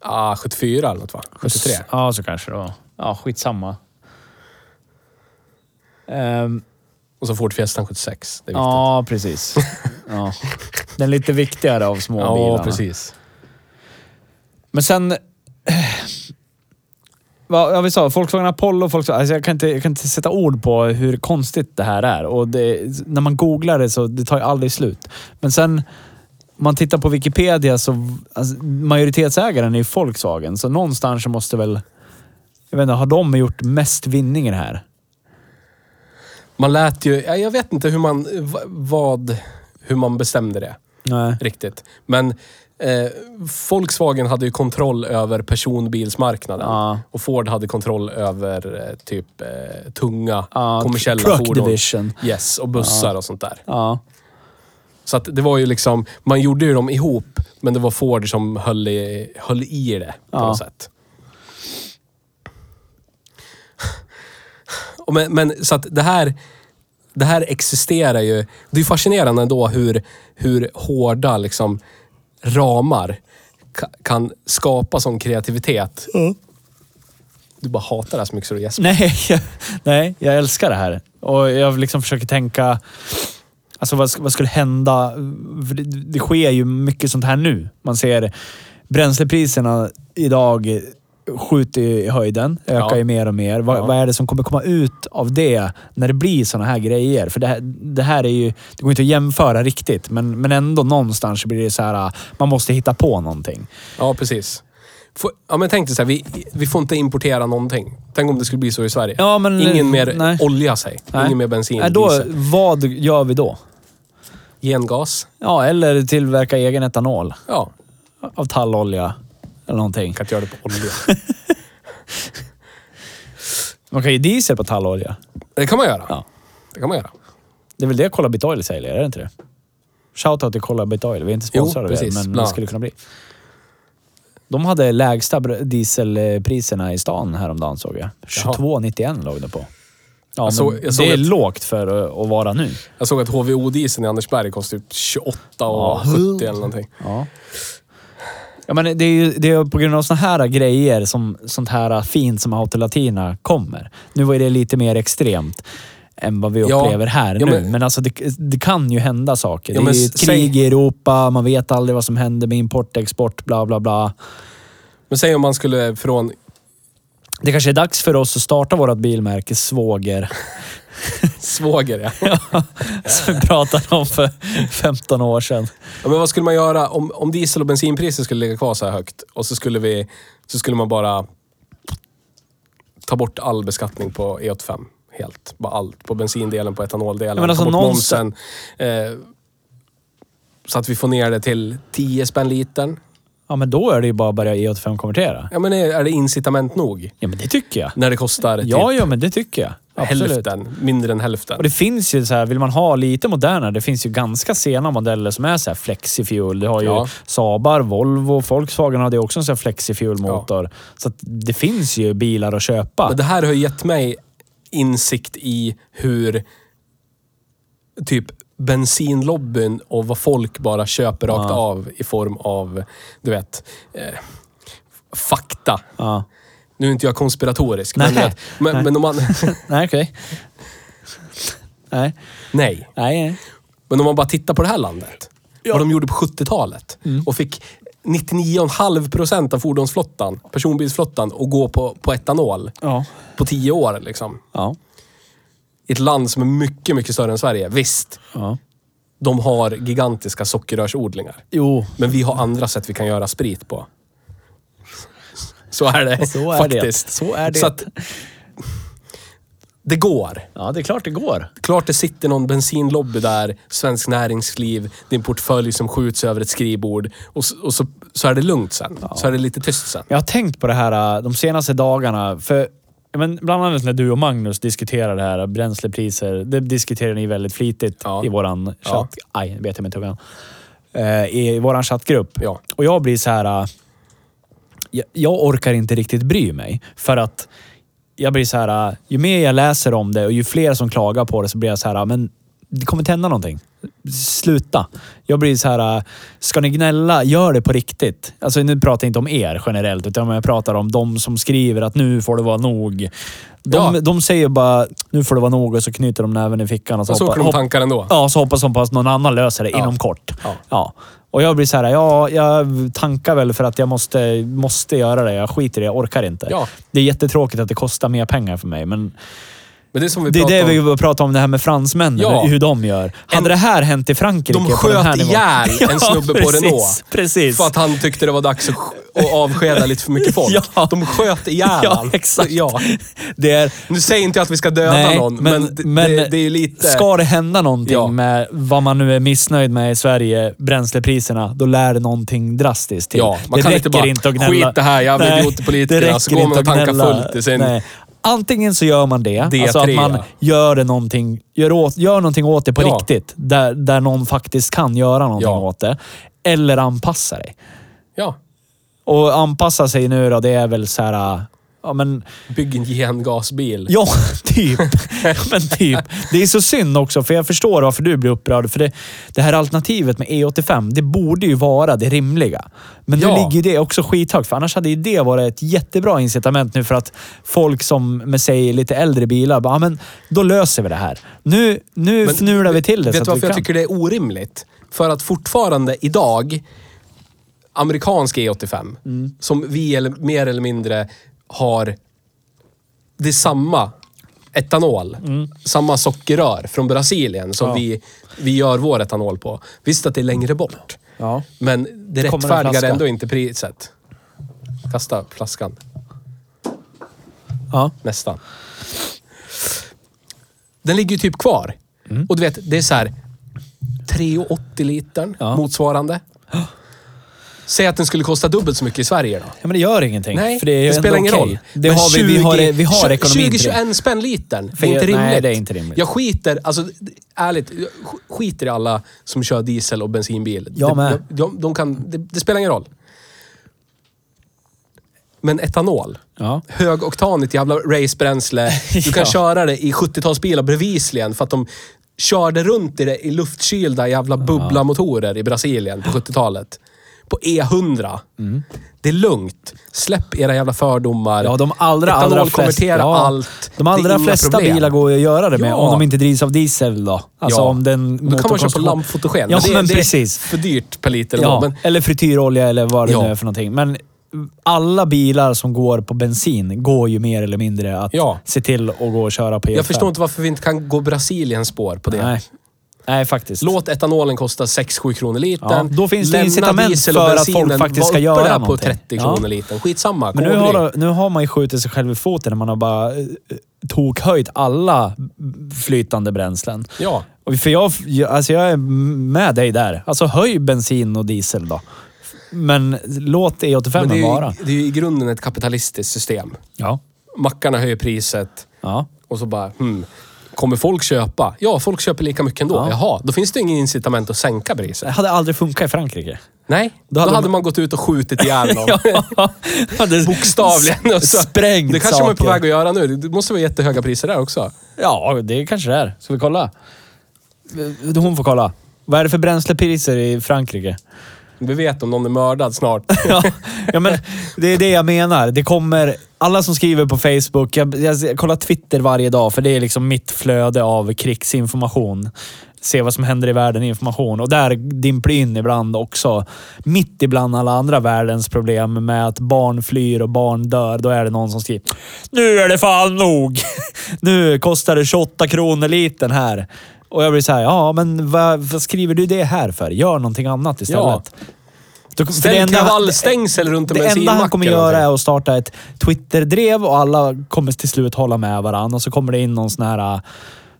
Ah, 74 eller något va? 73? Ja, så kanske det var. Ja, skitsamma. Ehm, Och så Ford Fiestan 76. Det är viktigt. ja, precis. Ja. Den lite viktigare av små Ja, precis. Men sen... eh, Vad ja, vi sa, Volkswagen Apollo, Volkswagen, alltså jag, kan inte, jag kan inte sätta ord på hur konstigt det här är. Och det, när man googlar det så det tar ju aldrig slut. Men sen, om man tittar på Wikipedia så alltså, majoritetsägaren är ju Volkswagen. Så någonstans så måste väl... Jag vet inte, har de gjort mest vinning i det här? Man lät ju... ja, Jag vet inte hur man... va- Vad... Hur man bestämde det. Nej. riktigt. Men eh, Volkswagen hade ju kontroll över personbilsmarknaden. Ja. Och Ford hade kontroll över eh, typ eh, tunga Ja, kommersiella truck fordon. division. Yes, och bussar och sånt där. Ja. Så att det var ju liksom, man gjorde ju dem ihop, men det var Ford som höll i, höll i det på Ja. något sätt. Men, men så att det här, det här existerar ju. Det är fascinerande ändå hur, hur hårda liksom, ramar ka- kan skapa sån kreativitet. Du bara hatar det här så mycket så du gäspar. Nej, jag, nej, jag älskar det här. Och jag liksom försöker tänka... Alltså vad, vad skulle hända? För Det, det sker ju mycket sånt här nu. Man ser bränslepriserna idag skjuter ju i höjden. Ökar Ja. ju mer och mer. Vad, Ja. vad är det som kommer komma ut av det när det blir såna här grejer? För det här, det här är ju... Det går inte att jämföra riktigt, men, men ändå någonstans blir det så här... Man måste hitta på någonting. Ja, precis. Får- Ja, men tänk dig så här, vi, vi får inte importera någonting. Tänk om det skulle bli så i Sverige. Ja, men- Ingen mer nej. olja sig. Nej. Ingen mer bensin, Nej, då, diesel. vad gör vi då? Gengas. Ja, eller tillverka egen etanol. Ja, Av tallolja. Eller någonting. kan inte göra det på olja. Man kan ju diesel på tallolja. Det kan man göra. Ja. Det kan man göra. Det är väl det Bit Oil säljer, är det inte det? Shoutout till Bit Oil. Vi är inte sponsrade det, precis. men Bland det skulle kunna bli. De hade lägsta dieselpriserna i stan häromdagen såg jag. 22,91 låg det på. Ja, men såg- jag såg det är ett- lågt för att, vara nu. Jag såg att HVO-dieseln i Andersberg kostar typ 28 och Ja. 70 eller någonting. Ja. Ja, men det är ju det är på grund av såna här grejer som sånt här fint som Autolatina kommer. Nu var det lite mer extremt än vad vi Ja. upplever här Ja, nu. men- Men, alltså det, det kan ju hända saker. Ja, det är ju ett krig i Europa, man vet aldrig vad som händer med import, export, bla bla bla. Men säg om man skulle från... Det kanske är dags för oss att starta vårt bilmärke Svåger. Svåger, ja. som vi pratade om för 15 år sedan. ja. Men vad skulle man göra om, om diesel och bensinpriser skulle ligga kvar så här högt och så skulle vi... Så skulle man bara ta bort all beskattning på E85. Helt. Bara allt. På bensindelen, på etanoldelen. Ja, men alltså ta bort någonstans- momsen. Eh, så att vi får ner det till 10 spänn litern. Ja, men då är det ju bara att börja E85-konvertera. Ja, men är, är det incitament nog? Ja, men det tycker jag. När det kostar typ Ja, ja, men det tycker jag. Absolut. hälften, mindre än hälften. Och det finns ju så här, vill man ha lite modernare, det finns ju ganska sena modeller som är så här flexifuel. Du har ju Ja. Saabar, Volvo, Volkswagen hade ju också en sån här flexifuel-motor. Så att det finns ju bilar att köpa. Men det här har gett mig insikt i hur typ bensinlobbyn och vad folk bara köper rakt Ja. av i form av, du vet, eh, fakta. Ja. Nu är inte jag konspiratorisk, Nej. men, vet, men, Nej. men om man... Nej, okej. Nej. nej. Nej. Men om man bara tittar på det här landet. Vad de gjorde på 70-talet. Mm. Och fick 99,5 procent av fordonsflottan, personbilsflottan, att gå på, på etanol Ja. på tio år. Liksom. Ja. I ett land som är mycket, mycket större än Sverige. Visst, Ja. de har gigantiska sockerrörsodlingar. Jo. Men vi har andra sätt vi kan göra sprit på. Så är det Så är faktiskt. det. Så är det. Så att, det går. Ja, det är klart det går. Klart det sitter någon bensinlobby där, Svensk Näringsliv, din portfölj som skjuts över ett skrivbord. Och, så- och så, så är det lugnt sen. Så är det lite tyst sen. Jag har tänkt på det här äh, de senaste dagarna. För ja, men bland annat när du och Magnus diskuterar det här, bränslepriser. Det diskuterar ni väldigt flitigt Ja. i våran chatt. Aj, nu bet jag med tungan. Eh, I våran chattgrupp. Ja. Och jag blir så här... Jag, jag orkar inte riktigt bry mig. För att jag blir så här... äh, Ju mer jag läser om det och ju fler som klagar på det så blir jag så här... äh, Men det kommer inte hända någonting. Sluta. Jag blir så här... äh, Ska ni gnälla, gör det på riktigt. Alltså nu pratar jag inte om er generellt, utan jag pratar om de som skriver att nu får det vara nog. De, Ja. de säger bara nu får det vara nog och så knyter de näven i fickan och så, Och så åker de tankar ändå. Ja, så hoppas de på att någon annan löser det Ja. inom kort. Ja. Ja. Och jag blir så här, ja, jag tankar väl för att jag måste, måste göra det. Jag skiter i det, jag orkar inte. Ja. Det är jättetråkigt att det kostar mer pengar för mig, men Men det är som vi det är det om. vi pratar om, det här med fransmännen. Ja. Hur de gör. Hade En- det här hänt i Frankrike De på den här sköt nivån- ihjäl en snubbe på precis, Renault. Precis. För att han tyckte det var dags att, och avskeda lite för mycket folk. Ja. De sköt ihjäl Ja, exakt. Ja. Det är... Nu säger inte jag att vi ska döda Nej, någon, men, det, det, det är lite... Ska det hända någonting Ja. med vad man nu är missnöjd med i Sverige, bränslepriserna, då lär det någonting drastiskt till. Ja, man det kan räcker inte bara, inte att gnälla. "Skit det här, jävla Nej, idiotpolitikerna", så går man och tankar fullt i sin- Nej. Antingen så gör man det, D3, alltså att man gör, det någonting, gör, åt, gör någonting åt det på Ja. riktigt. Där, där någon faktiskt kan göra någonting Ja. åt det. Eller anpassa dig. Ja. Och anpassa sig nu då, det är väl så här... Ja, men Bygg en gengasbil. Ja, typ. Men typ. Det är så synd också, för jag förstår varför du blir upprörd. För det, det här alternativet med E85, det borde ju vara det rimliga. Men nu Ja. ligger ju det också skithögt, för annars hade ju det varit ett jättebra incitament nu för att folk som med sig lite äldre bilar, bara, ja, men då löser vi det här. Nu, nu Men fnular vi till det Vet du varför jag tycker det är orimligt? För att fortfarande idag, amerikansk E85, Mm. som vi eller, mer eller mindre har... Det samma etanol, samma sockerrör från Brasilien som Mm. Ja. vi, vi gör vår etanol på. Visst att det är längre bort, Ja. men det rättfärdigar ändå inte priset. Kasta flaskan. Ja. Nästan. Den ligger ju typ kvar. Mm. Och du vet, det är så här 3,80 litern Ja. motsvarande. Säg att den skulle kosta dubbelt så mycket i Sverige då. ja, men det gör ingenting. Nej, för det, det spelar ingen okej. roll. Det Men har vi, vi har, vi har ekonomin till det. 20-21 spänn litern. Det är inte nej, rimligt. det är inte rimligt. Jag skiter, alltså ärligt, jag skiter i alla som kör diesel och bensinbil. Jag med. De, de kan, det, det spelar ingen roll. Men etanol. Ja. högoktanigt jävla racebränsle. Du kan Ja. köra det i 70-talsbilar bevisligen för att de körde runt i det i luftkylda jävla bubblamotorer i Brasilien på 70-talet. På E100. Det är lugnt. Släpp era jävla fördomar. Ja, de allra, Etanol allra flesta... ja, allt. De allra flesta problem. bilar går ju att göra det med, Ja. om de inte drivs av diesel då. Alltså Ja. om den Då kan man köpa lampfotogen. Ja, det, men det precis. för dyrt per liter Ja. Men eller frityrolja eller vad det Ja. nu är för någonting. Men alla bilar som går på bensin går ju mer eller mindre att Ja. se till att gå och köra på E5. jag förstår inte varför vi inte kan gå Brasiliens spår på det. Nej. Nej, faktiskt. Låt etanolen kosta 6-7 kronor litern. Ja, då finns det incitament för att folk faktiskt ska göra där på någonting. 30 Ja. kronor litern. Skitsamma. Men nu har, nu har man ju skjutit sig själv i foten när man har bara eh, tokhöjt alla flytande bränslen. Ja. För jag, alltså jag är med dig där. Alltså höj bensin och diesel då. Men låt E85 Men vara. det är ju i grunden ett kapitalistiskt system. Ja. Mackarna höjer priset Ja. och så bara, hmm, kommer folk köpa? Ja, folk köper lika mycket ändå. Ja. Jaha, då finns det ingen incitament att sänka priset. Det hade aldrig funkat i Frankrike. Nej, då Då hade, hade man... man- gått ut och skjutit ihjäl någon. Bokstavligen. Och så. Sprängt Det kanske man är på saker. väg att göra nu. Det måste vara jättehöga priser där också. Ja, det kanske det är. Ska vi kolla? Hon får kolla. Vad är det för bränslepriser i Frankrike? Vi vet om någon är mördad snart. ja, ja, men det är det jag menar. Det kommer... Alla som skriver på Facebook, jag, jag, jag kollar Twitter varje dag för det är liksom mitt flöde av krigsinformation. Se vad som händer i världen, information. Och där dimper in ibland också, mitt ibland alla andra världens problem med att barn flyr och barn dör. Då är det någon som skriver Nu är det fan nog! nu kostar det 28 kronor litern här. Och jag blir så här, ja men vad, vad skriver du det här för? Gör någonting annat istället. Då- för Ställ det enda- kravallstängsel runt en det enda han kommer göra är att starta ett Twitter-drev och alla kommer till slut hålla med varandra. Och så kommer det in någon sån här... äh,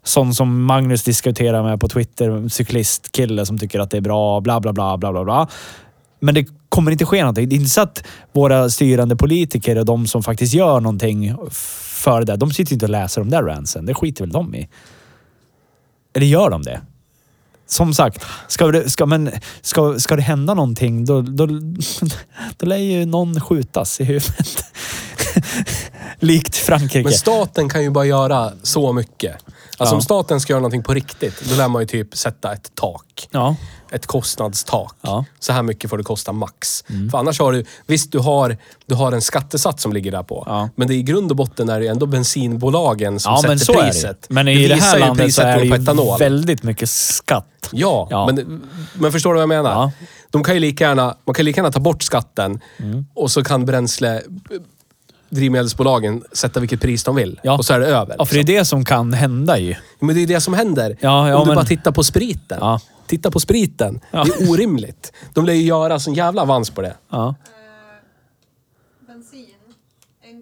Sån som Magnus diskuterar med på Twitter, en cyklисtkille som tycker att det är bra, bla bla bla bla bla bla. Men det kommer inte ske någonting. Det är inte så att våra styrande politiker och de som faktiskt gör någonting för det, de sitter inte och läser de där rantsen. Det skiter väl de i. Eller gör de det? Som sagt, ska det, ska, men, ska, ska det hända någonting då, då, då lär ju någon skjutas i huvudet. Likt Frankrike. Men staten kan ju bara göra så mycket. Alltså Ja. om staten ska göra någonting på riktigt, då lär man ju typ sätta ett tak. ja. Ett kostnadstak. Ja. Mm. Så här mycket får det kosta max. För annars har du, visst du har, du har en skattesats som ligger där på. Ja. Men det är i grund och botten är det ändå bensinbolagen som ja, sätter det. priset. Men i det, visar här landet så är det ju etanol. väldigt mycket skatt. Ja. Men, men förstår du vad jag menar? De kan ju lika gärna, man kan lika gärna ta bort skatten Mm. och så kan bränsle drivmedelsbolagen sätta vilket pris de vill. Ja. Och så är det över. Ja, för det är det som kan hända ju. Men det är det som händer. Ja, ja, Om du men- bara tittar på spriten. Ja. Titta på spriten. Ja. Det är orimligt. De lär ju göra sån jävla avans på det. Ja. bensin 1,9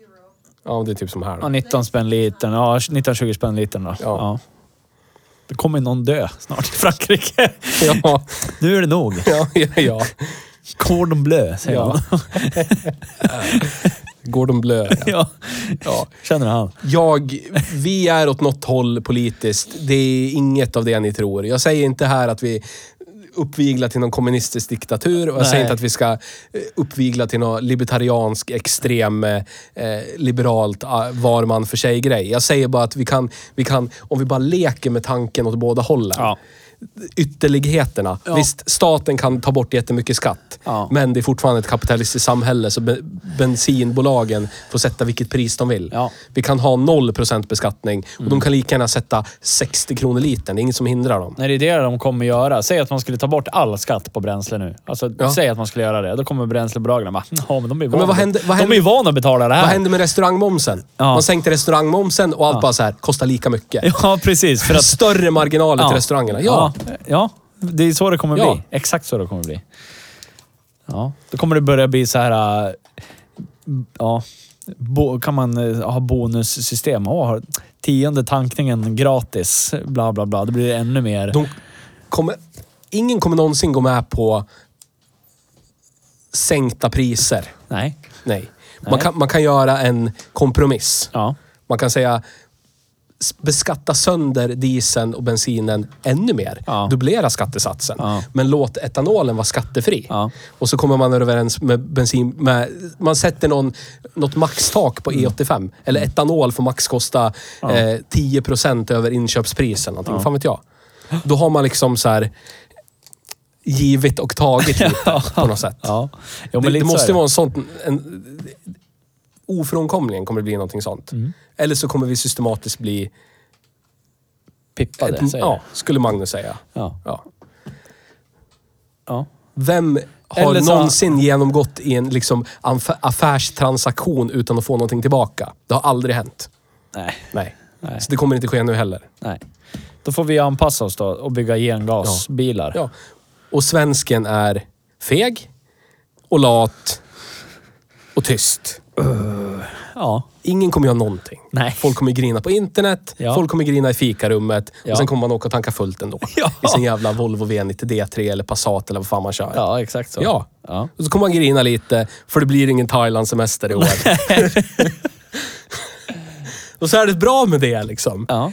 euro. Ja, det är typ som här Ja, då. 19 spänn litern. Ja, 19-20 spänn litern då. Ja. Det kommer någon dö snart i Frankrike. Ja, Nu är det nog. ja, ja. ja. Cordon bleu, säger Ja. han. Gordon Bleu. Ja. ja. Ja. Känner han. Jag, vi är åt något håll politiskt. Det är inget av det ni tror. Jag säger inte här att vi uppviglar till någon kommunistisk diktatur och jag Nej. säger inte att vi ska eh, uppvigla till någon libertariansk, extrem, eh, liberalt, ah, var man för sig grej. Jag säger bara att vi kan, vi kan, om vi bara leker med tanken åt båda hållen. Ja. Ytterligheterna. Ja. Visst, staten kan ta bort jättemycket skatt. Ja. Men det är fortfarande ett kapitalistiskt samhälle så be- bensinbolagen får sätta vilket pris de vill. Ja. Vi kan ha 0% beskattning och de kan lika gärna sätta 60 kronor litern. Det är inget som hindrar dem. Nej, det är det de kommer göra. Säg att man skulle ta bort all skatt på bränsle nu. Alltså, säg att man skulle göra det. Då kommer bränslebolagen bara, ja men de är vana, vad händer- vad de är händer- ju vana att betala det här. Vad händer med restaurangmomsen? Man sänkte restaurangmomsen och allt bara så här, kostar lika mycket. Ja, precis. För att, Större marginaler till restaurangerna. Ja. Ja. Det är så det kommer Ja. bli. Exakt så det kommer bli. Ja, då kommer det börja bli så här... äh, Ja, bo, kan man äh, ha bonussystem. Åh, har tionde tankningen gratis. Bla, bla, bla. Då blir det ännu mer. De kommer, ingen kommer någonsin gå med på sänkta priser. Nej. Nej. Man, Nej. kan, man kan göra en kompromiss. Ja. Man kan säga beskatta sönder dieseln och bensinen ännu mer. Ja. Dubblera skattesatsen. Ja. Men låt etanolen vara skattefri. Ja. Och så kommer man överens med bensin... Med, man sätter någon, något maxtak på E85. Eller etanol får max kosta Mm. Ja. eh, 10% över inköpspris eller någonting. Fan vet jag. Då har man liksom så här givit och tagit lite på något sätt. Ja. Jo, det, det måste vara en sån... En, ofrånkomligen kommer det bli någonting sånt. Mm. Eller så kommer vi systematiskt bli... Pippade, ett, säger ja, skulle Magnus säga. Ja. Ja. ja. Vem har Eller så- någonsin genomgått i en liksom, aff- affärstransaktion utan att få någonting tillbaka? Det har aldrig hänt. Nej. Nej. Nej. Så det kommer inte ske nu heller. Nej. Då får vi anpassa oss då och bygga gengasbilar. Ja. Och svensken är feg och lat och tyst. Ja. Ingen kommer göra någonting. Nej. Folk kommer grina på internet, Ja. folk kommer grina i fikarummet Ja. och sen kommer man åka och tanka fullt ändå. Ja. I sin jävla Volvo V90 D3 eller Passat eller vad fan man kör. Ja, exakt så. Ja. Ja. Och så kommer man grina lite för det blir ingen Thailand-semester i år. och så är det bra med det liksom. Ja.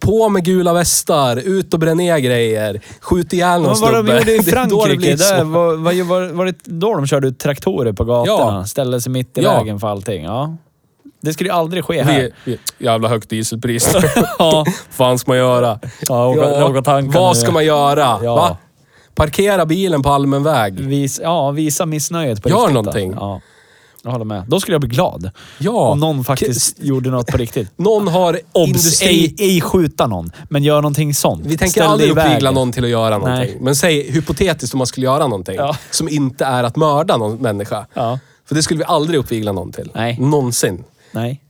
På med gula västar, ut och bränn ner grejer, skjut ihjäl någon Men vad de snubbe. gjorde i Det det Frankrike, så. där, var, var, var, det då de körde ut traktorer på gatorna? Ja. Ställde sig mitt i Ja. vägen för allting? Ja. Det skulle ju aldrig ske här. Vi, jävla högt dieselpris. Ja. fan ska man göra? Ja, åka, åka tanka vad ska man göra? Ja. Va? Parkera bilen på allmän väg. Vis, ja, visa missnöjet på Gör riktigt. då. någonting. Ja. Jag håller med. Då skulle jag bli glad. Ja. Om någon faktiskt gjorde något på riktigt. Någon har Obs! industri... Ej, ej skjuta någon, men gör någonting sånt. Vi tänker Ställ aldrig uppvigla någon till att göra någonting. Nej. Men säg hypotetiskt om man skulle göra någonting Ja. som inte är att mörda någon människa. Ja. För det skulle vi aldrig uppvigla någon till. Nej. Någonsin. Nej.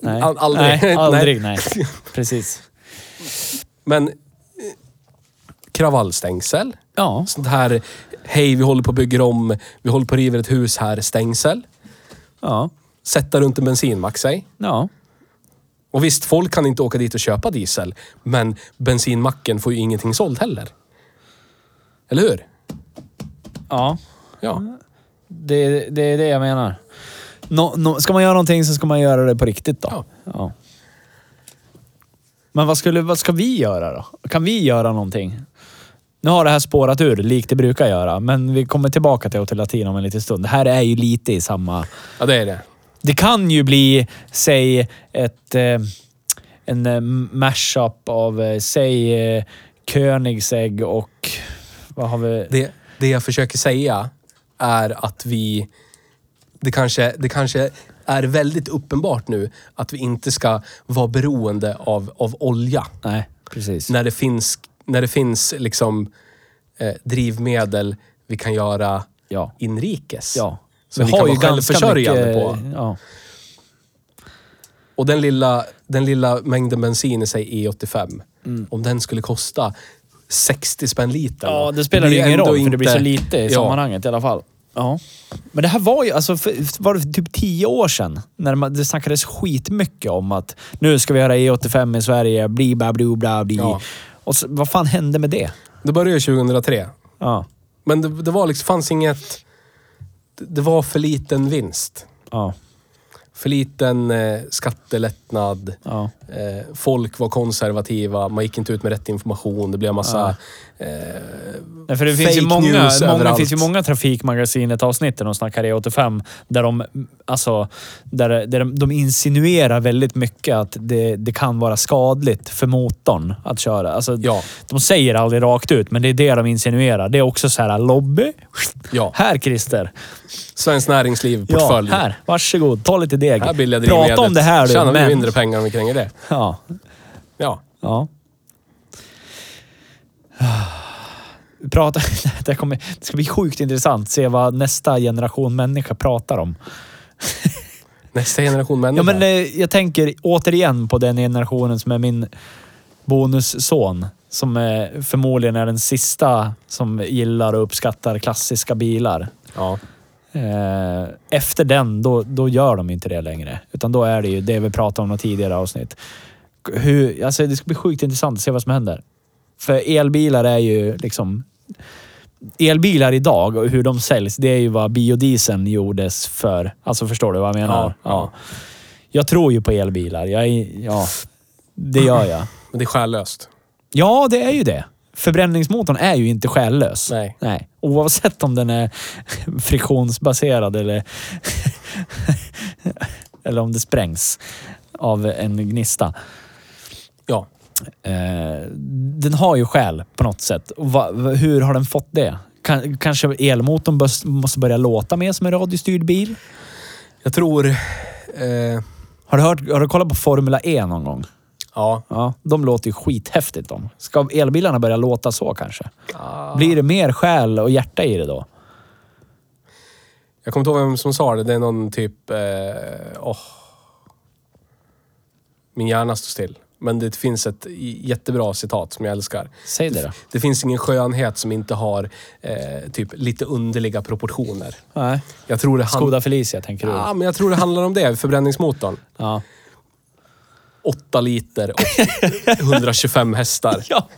Nej. Al- aldrig. Nej, aldrig. Nej. Precis. Men eh, kravallstängsel. Ja. Sånt här, hej vi håller på och bygger om, vi håller på och river ett hus här, stängsel. Ja. Sätta runt en bensinmack sig. Ja. Och visst, folk kan inte åka dit och köpa diesel. Men bensinmacken får ju ingenting sålt heller. Eller hur? Ja. Ja. Det, det är det jag menar. Nå, nå, ska man göra någonting så ska man göra det på riktigt då. Ja. Ja. Men vad, skulle, vad ska vi göra då? Kan vi göra någonting? Nu har det här spårat ur, likt det brukar göra. Men vi kommer tillbaka till Hotel Latin om en liten stund. Det här är ju lite i samma... Ja, det är det. Det kan ju bli, säg, ett, eh, en eh, mashup av, eh, säg, Koenigsegg och... Vad har vi? det. Det jag försöker säga är att vi... Det kanske, det kanske är väldigt uppenbart nu att vi inte ska vara beroende av, av olja. Nej, precis. När det finns, när det finns liksom eh, drivmedel vi kan göra Ja. inrikes. Ja. Som vi kan vara självförsörjande på. Ja. Och den lilla, den lilla mängden bensin i sig E85, Mm. om den skulle kosta 60 spänn litern. ja, det spelar ju blir ingen roll för det blir så inte- lite i Ja. sammanhanget i alla fall. Ja. Men det här var ju, alltså, för, var det typ tio år sedan? När man, det snackades skitmycket om att nu ska vi göra E85 i Sverige, bli bla bla bla bli. Ja. Och så, vad fan hände med det? Det började 2003. Ja. Men det, det var liksom, fanns inget... Det, det var för liten vinst. Ja. För liten eh, skattelättnad. Ja. Eh, folk var konservativa, man gick inte ut med rätt information. Det blev massa... Eh, Nej, för det finns ju Fake många, news många, överallt. finns ju många Trafikmagasinet-avsnitt där de snackar E85. Där de, alltså, där, där de, de insinuerar väldigt mycket att det, det kan vara skadligt för motorn att köra. Alltså, Ja. De säger aldrig rakt ut, men det är det de insinuerar. Det är också så här lobby. ja. Här Christer! Svenskt Näringsliv, Ja, här. Varsågod. Ta lite deg. Här Prata om det här du, Tjänar vi men... mindre pengar om vi kränger det. Ja. Ja. Ja. Prata, det, kommer, det ska bli sjukt intressant att se vad nästa generation människa pratar om. Nästa generation människa. Ja, men eh, jag tänker återigen på den generationen som är min bonusson. Som eh, förmodligen är den sista som gillar och uppskattar klassiska bilar. ja. Eh, efter den, då, då gör de inte det längre. Utan då är det ju det vi pratade om i tidigare avsnitt. Hur, alltså det ska bli sjukt intressant att se vad som händer. För elbilar är ju liksom... Elbilar idag och hur de säljs, det är ju vad biodieseln gjordes för. Alltså förstår du vad jag menar? Ja, ja. Jag tror ju på elbilar. Jag är, ja, det gör jag. Men det är själlöst. Ja, det är ju det. Förbränningsmotorn är ju inte själlös. Nej. Nej. Oavsett om den är friktionsbaserad eller, eller om det sprängs av en gnista. Ja. Eh, den har ju själ på något sätt. Va, hur har den fått det? Kan, kanske elmotorn börs- måste börja låta mer som en radiostyrd bil? Jag tror... Eh, Har du, hört, har du kollat på Formula E någon gång? Ja. Ja, de låter ju skithäftigt de. Ska elbilarna börja låta så kanske? Ah. Blir det mer själ och hjärta i det då? Jag kommer inte ihåg vem som sa det. Det är någon typ... Eh, åh. Min hjärna står still. Men det finns ett jättebra citat som jag älskar. Säg det då. Det finns ingen skönhet som inte har eh, typ lite underliga proportioner. Nej. Jag tror det, han- Skoda Felicia tänker du? ja, men jag tror det handlar om det. Förbränningsmotorn. Ja. 8 liter och 125 hästar. ja.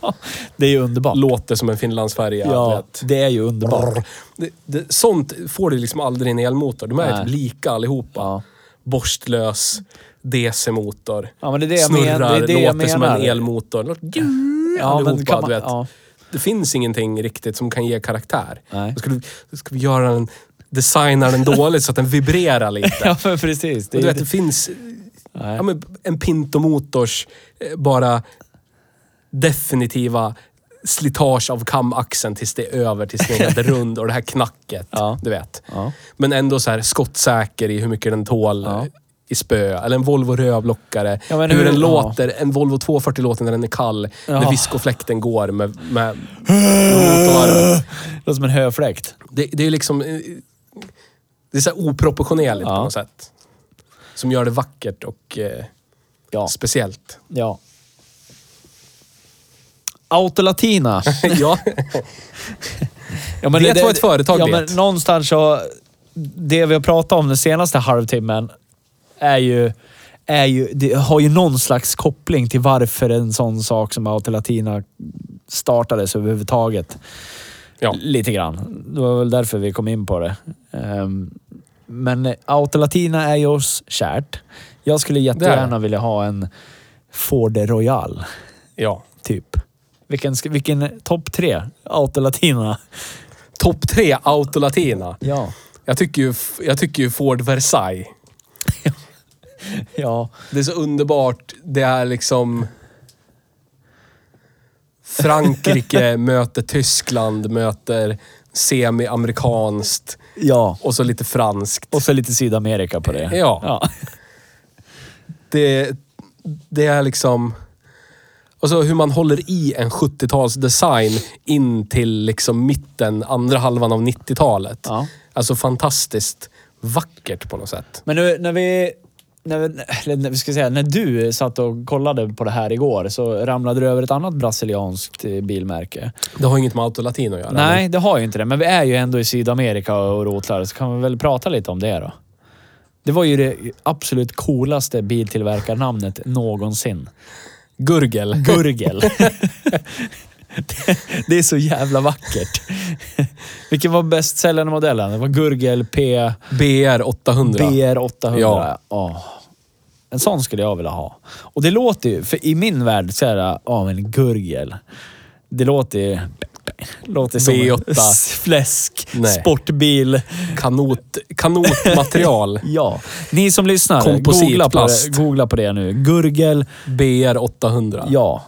Det är ju underbart. Låter som en finlandsfärja. Ja, vet. det är ju underbart. Det, det, sånt får du liksom aldrig i en elmotor. De är Nej. typ lika allihopa. Ja. Borstlös, DC-motor. Ja, men det är det jag Snurrar, men- det är det jag låter som menar. en elmotor. Låter Ja, allihopa, man, du vet. ja. Det finns ingenting riktigt som kan ge karaktär. Nej. Ska, då ska vi göra den, designa den dåligt så att den vibrerar lite. ja, men precis. Det du vet, det finns Nej. ja, men en Pinto-motors eh, bara definitiva slitage av kamaxeln tills det är över, tills den är helt rund och det här knacket. Ja. Du vet. Ja. Men ändå så här skottsäker i hur mycket den tål Ja. eh, i spö. Eller en Volvo rövlockare. Hur, hur- den låter. En Volvo 240 låter när den är kall. När viskofläkten går med, med motorvarv. Det låter som en höfläkt. Det, det är liksom... eh, Det är så oproportionerligt på något sätt. Som gör det vackert och eh, Ja. speciellt. ja. Autolatina. ja. Ja, men Vet vad ett företag ja, vet. Men någonstans så... Det vi har pratat om den senaste halvtimmen är ju... Är ju, det har ju någon slags koppling till varför en sån sak som Autolatina startades överhuvudtaget. Ja. Lite grann. Det var väl därför vi kom in på det. Ehm, men Autolatina är ju oss kärt. Jag skulle jättegärna vilja ha en Ford Royal, ja. typ. Vilken, vilken topp tre Autolatina? Topp tre Autolatina. Ja. Jag tycker, ju, jag tycker ju Ford Versailles. Ja. Det är så underbart. Det är liksom... Frankrike möter Tyskland, möter semi-amerikanskt Ja. och så lite franskt. Och så lite Sydamerika på det. Ja. ja. Det, det är liksom... Och så hur man håller i en 70-talsdesign in till liksom mitten, andra halvan av 90-talet. Ja. Alltså fantastiskt vackert på något sätt. Men nu när vi... när, när, ska säga, när du satt och kollade på det här igår så ramlade du över ett annat brasilianskt eh, bilmärke. Det har inget med Autolatin att göra. Nej, det har ju inte det. Men vi är ju ändå i Sydamerika och rotlar, så kan vi väl prata lite om det då. Det var ju det absolut coolaste biltillverkarnamnet någonsin. Gurgel. Gurgel. Det- är så jävla vackert. Vilken var bästsäljande modellen? Det var Gurgel P... BR 800. BR 800. Ja. Ja. En sån skulle jag vilja ha. Och det låter ju, för i min värld så är det, ja men Gurgel. Det låter ju... Låter som V8. s- fläsk, Nej. sportbil. Kanot, kanotmaterial. Ja. Ni som lyssnar, googla på, det, googla på det nu. Gurgel, BR 800. ja.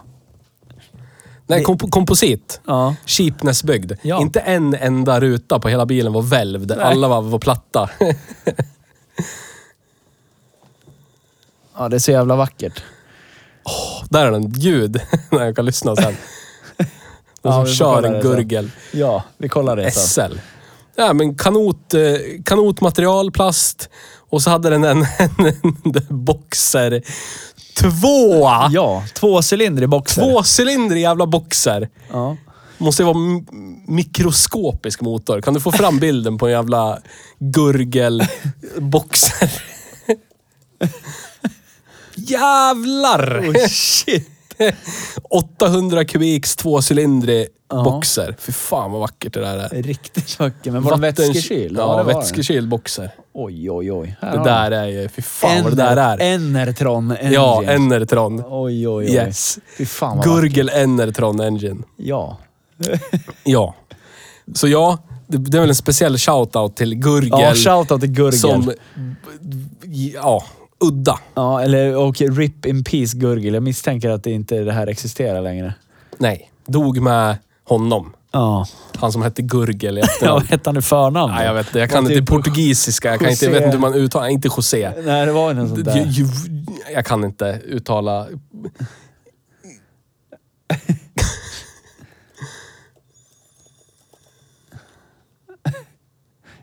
Nej, komp komposit. Ja. Cheapness-byggd. Ja. Inte en enda ruta på hela bilen var välvd. Alla var, var platta. ja, det är så jävla vackert. Där är den. Ljud. När jag kan lyssna sen. De Ja, som vi får kör kolla en det sen. gurgel. Ja, vi kollar det sen. SL. Ja, men kanot, eh, kanotmaterial, plast. Och så hade den en, en, en boxer. Två! Ja, tvåcylindrig boxer. Tvåcylindrig jävla boxer. Ja. Måste ju vara m- mikroskopisk motor. Kan du få fram bilden på en jävla gurgelboxer? Jävlar! Oh, shit. 800 kubiks tvåcylindrig Ja. boxer. Fy fan vad vackert det där är. Riktigt vacker. Men var Vatten- vätskekyld? Ja, det den. vätskekyld boxer. Oj, oj, oj. Här Det där är ju... Fy fan vad det Ener- där är. Enertron Engine. Ja, Enertron. Oj, oj, oj. Yes. Fy fan vad vackert. Gurgel Enertron Engine. Ja. Ja. Så ja, det, det är väl en speciell shoutout till Gurgel. Ja, shoutout till Gurgel. Som... Ja, udda. Ja, eller och RIP in Peace Gurgel. Jag misstänker att det inte det här existerar längre. Nej, dog med honom. Ja. Han som hette Gurgel i Ja, efternamn. vad hette han i förnamn? Nej, jag vet inte. Jag kan inte typ portugisiska. Jag kan inte, jag vet inte hur man uttalar... Inte José. Nej, det var något sånt där. ju- Jag kan inte uttala...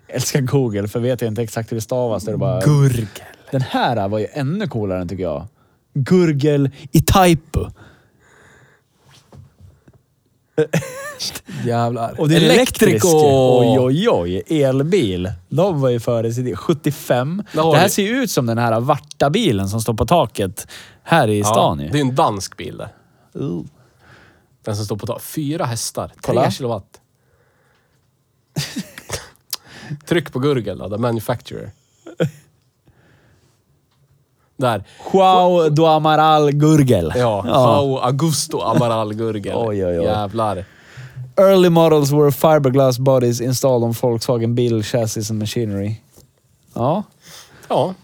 Jag älskar Google, för vet jag inte exakt hur det stavas. Då är det bara... Gurgel. Den här var ju ännu coolare tycker jag. Gurgel i Taipu. Jävlar. Och det är elektrisk. Oj, oj, oj. Elbil. De var ju före sin tid. 75. Där har Det här ser ju ut som den här varta bilen som står på taket här i stan ju. det är en dansk bil det. Uh. Den som står på tak. Fyra hästar. Kolla. Tre kilowatt. Tryck på Gurgel då, the manufacturer. Där. Joao do Amaral Gurgel. Ja. Joao Augusto Amaral Gurgel. Oj, oj, oj. Jävlar. Early models were fiberglass bodies installed on Volkswagen Bill chassis and machinery. Ja. Ja.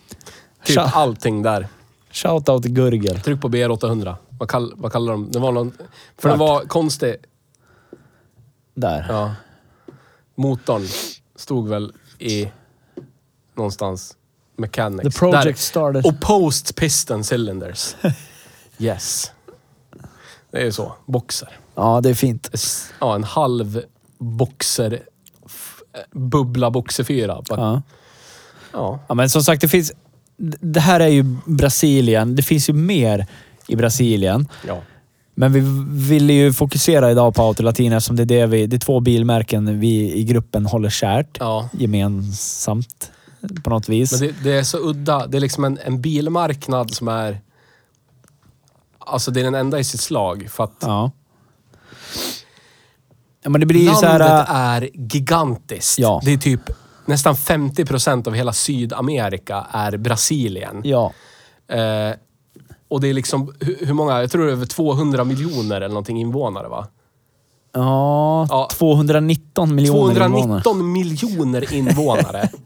Typ Tja. allting där. Shoutout till Gurgel. Tryck på BR800. Vad, kall, vad kallar de? Det var någon... För den var konstig. Där. Ja. Motorn stod väl i... Någonstans. Mechanics. The project Där. started... Opposed piston cylinders. Yes. Det är så. Boxer. Ja, det är fint. Ja, en halv boxer... Bubbla boxerfyra. Bara- Ja. Ja. Ja, men som sagt, det finns... Det här är ju Brasilien. Det finns ju mer i Brasilien. ja. Men vi ville ju fokusera idag på Autolatin eftersom det är, det vi, det är två bilmärken vi i gruppen håller kärt. Ja. Gemensamt. På något vis. Men det, det är så udda. Det är liksom en, en bilmarknad som är... Alltså det är den enda i sitt slag. För att Ja. ja. Men det blir ju så landet här... är gigantiskt. Ja. Det är typ nästan 50 procent av hela Sydamerika är Brasilien. Ja. Eh, och det är liksom, hur, hur många? Jag tror det är över 200 miljoner eller någonting invånare va? Ja, Ja. 219 miljoner invånare. 219 miljoner invånare.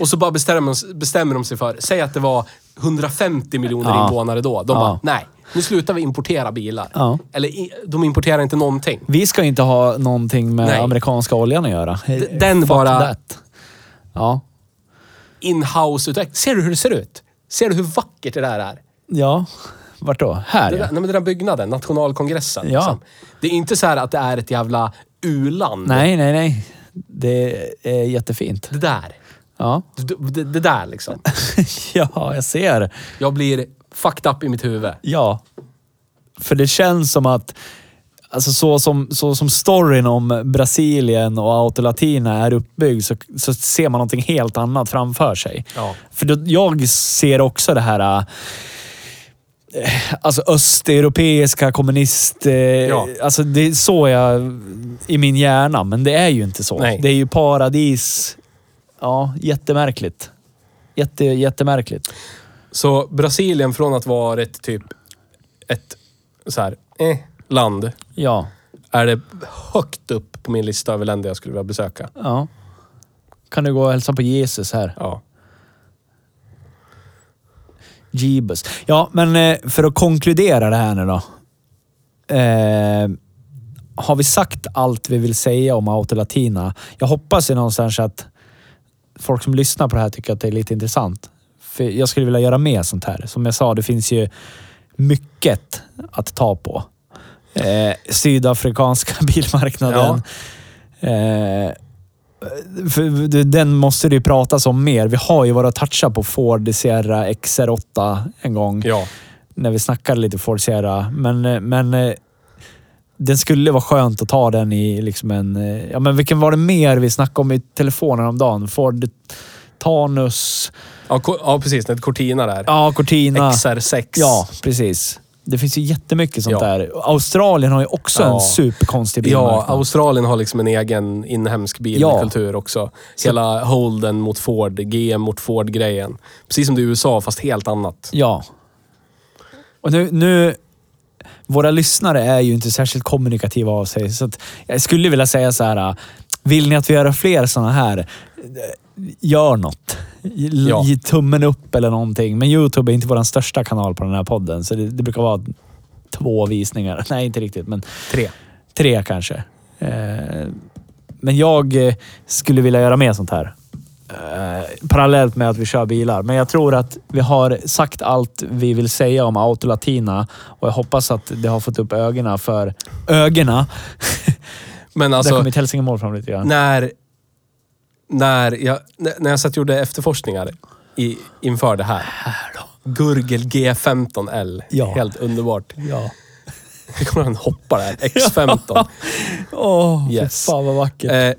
och så bara bestämmer, bestämmer de sig för, säg att det var 150 miljoner Ja. invånare då. De Ja. bara, nej, nu slutar vi importera bilar. Ja. Eller i, de importerar inte någonting. Vi ska inte ha någonting med Nej. amerikanska oljan att göra. den Fuck bara- That. Ja. Inhouse-utveckling. Ser du hur det ser ut? Ser du hur vackert det där är? Ja. Vart då? Här Det ja. där, nej, men den där byggnaden, nationalkongressen. Ja. Liksom. Det är inte så här att det är ett jävla u-land. Nej, nej, nej. Det är jättefint. Det där. Ja. Det, det, där liksom. ja, jag ser. Jag blir fucked up i mitt huvud. Ja. För det känns som att Alltså så som, så som storyn om Brasilien och Autolatina är uppbyggd så, så ser man någonting helt annat framför sig. Ja. För då, jag ser också det här... äh, Alltså östeuropeiska kommunist... eh, Ja. Alltså det är så jag... I min hjärna, men det är ju inte så. Nej. Det är ju paradis... Ja, jättemärkligt. Jätte, jättemärkligt. Så Brasilien från att vara ett typ ett så här, eh, land Ja. är det högt upp på min lista över länder jag skulle vilja besöka. Ja. Kan du gå och hälsa på Jesus här? Ja. Jeebus. Ja, men eh, för att konkludera det här nu då. Eh, har vi sagt allt vi vill säga om Autolatina? Jag hoppas ju någonstans att folk som lyssnar på det här tycker att det är lite intressant. För jag skulle vilja göra mer sånt här. Som jag sa, det finns ju mycket att ta på. Eh, sydafrikanska bilmarknaden. Eh, för den måste det ju pratas om mer. Vi har ju våra touchar på Ford Sierra XR8 en gång. Ja. När vi snackade lite Ford Sierra. Men, eh, men eh, den skulle vara skönt att ta den i liksom en... eh, Ja, men vilken var det mer vi snackade om i telefonen om dagen? Ford Tanus. Ja, ja, precis. Ett Cortina där. Ja, Cortina. XR6. Ja, precis. Det finns ju jättemycket sånt Ja. där. Australien har ju också Ja. en superkonstig Ja, bilmarknad. Australien har liksom en egen inhemsk bilkultur också. Hela Holden mot Ford, GM mot Ford-grejen. Precis som det är i USA, fast helt annat. Ja. Och nu, nu... Våra lyssnare är ju inte särskilt kommunikativa av sig, så jag skulle vilja säga så här. Vill ni att vi gör fler såna här? Gör något. Ge Ja. ge tummen upp eller någonting. Men Youtube är inte vår största kanal på den här podden, så det, det brukar vara två visningar. Nej, inte riktigt, men Tre. tre kanske. Eh, men jag eh, skulle vilja göra mer sånt här. Eh, parallellt med att vi kör bilar. Men jag tror att vi har sagt allt vi vill säga om Autolatina och jag hoppas att det har fått upp ögonen för ögonen. Men Där alltså, kommer mitt hälsingemål fram lite grann. när, när, jag, när jag satt och gjorde efterforskningar i, inför det här. Gurgel G15L. Ja. Helt underbart. Ja. Det kommer en hoppar här. X15. Åh, fy Yes. fan vad vackert. Eh,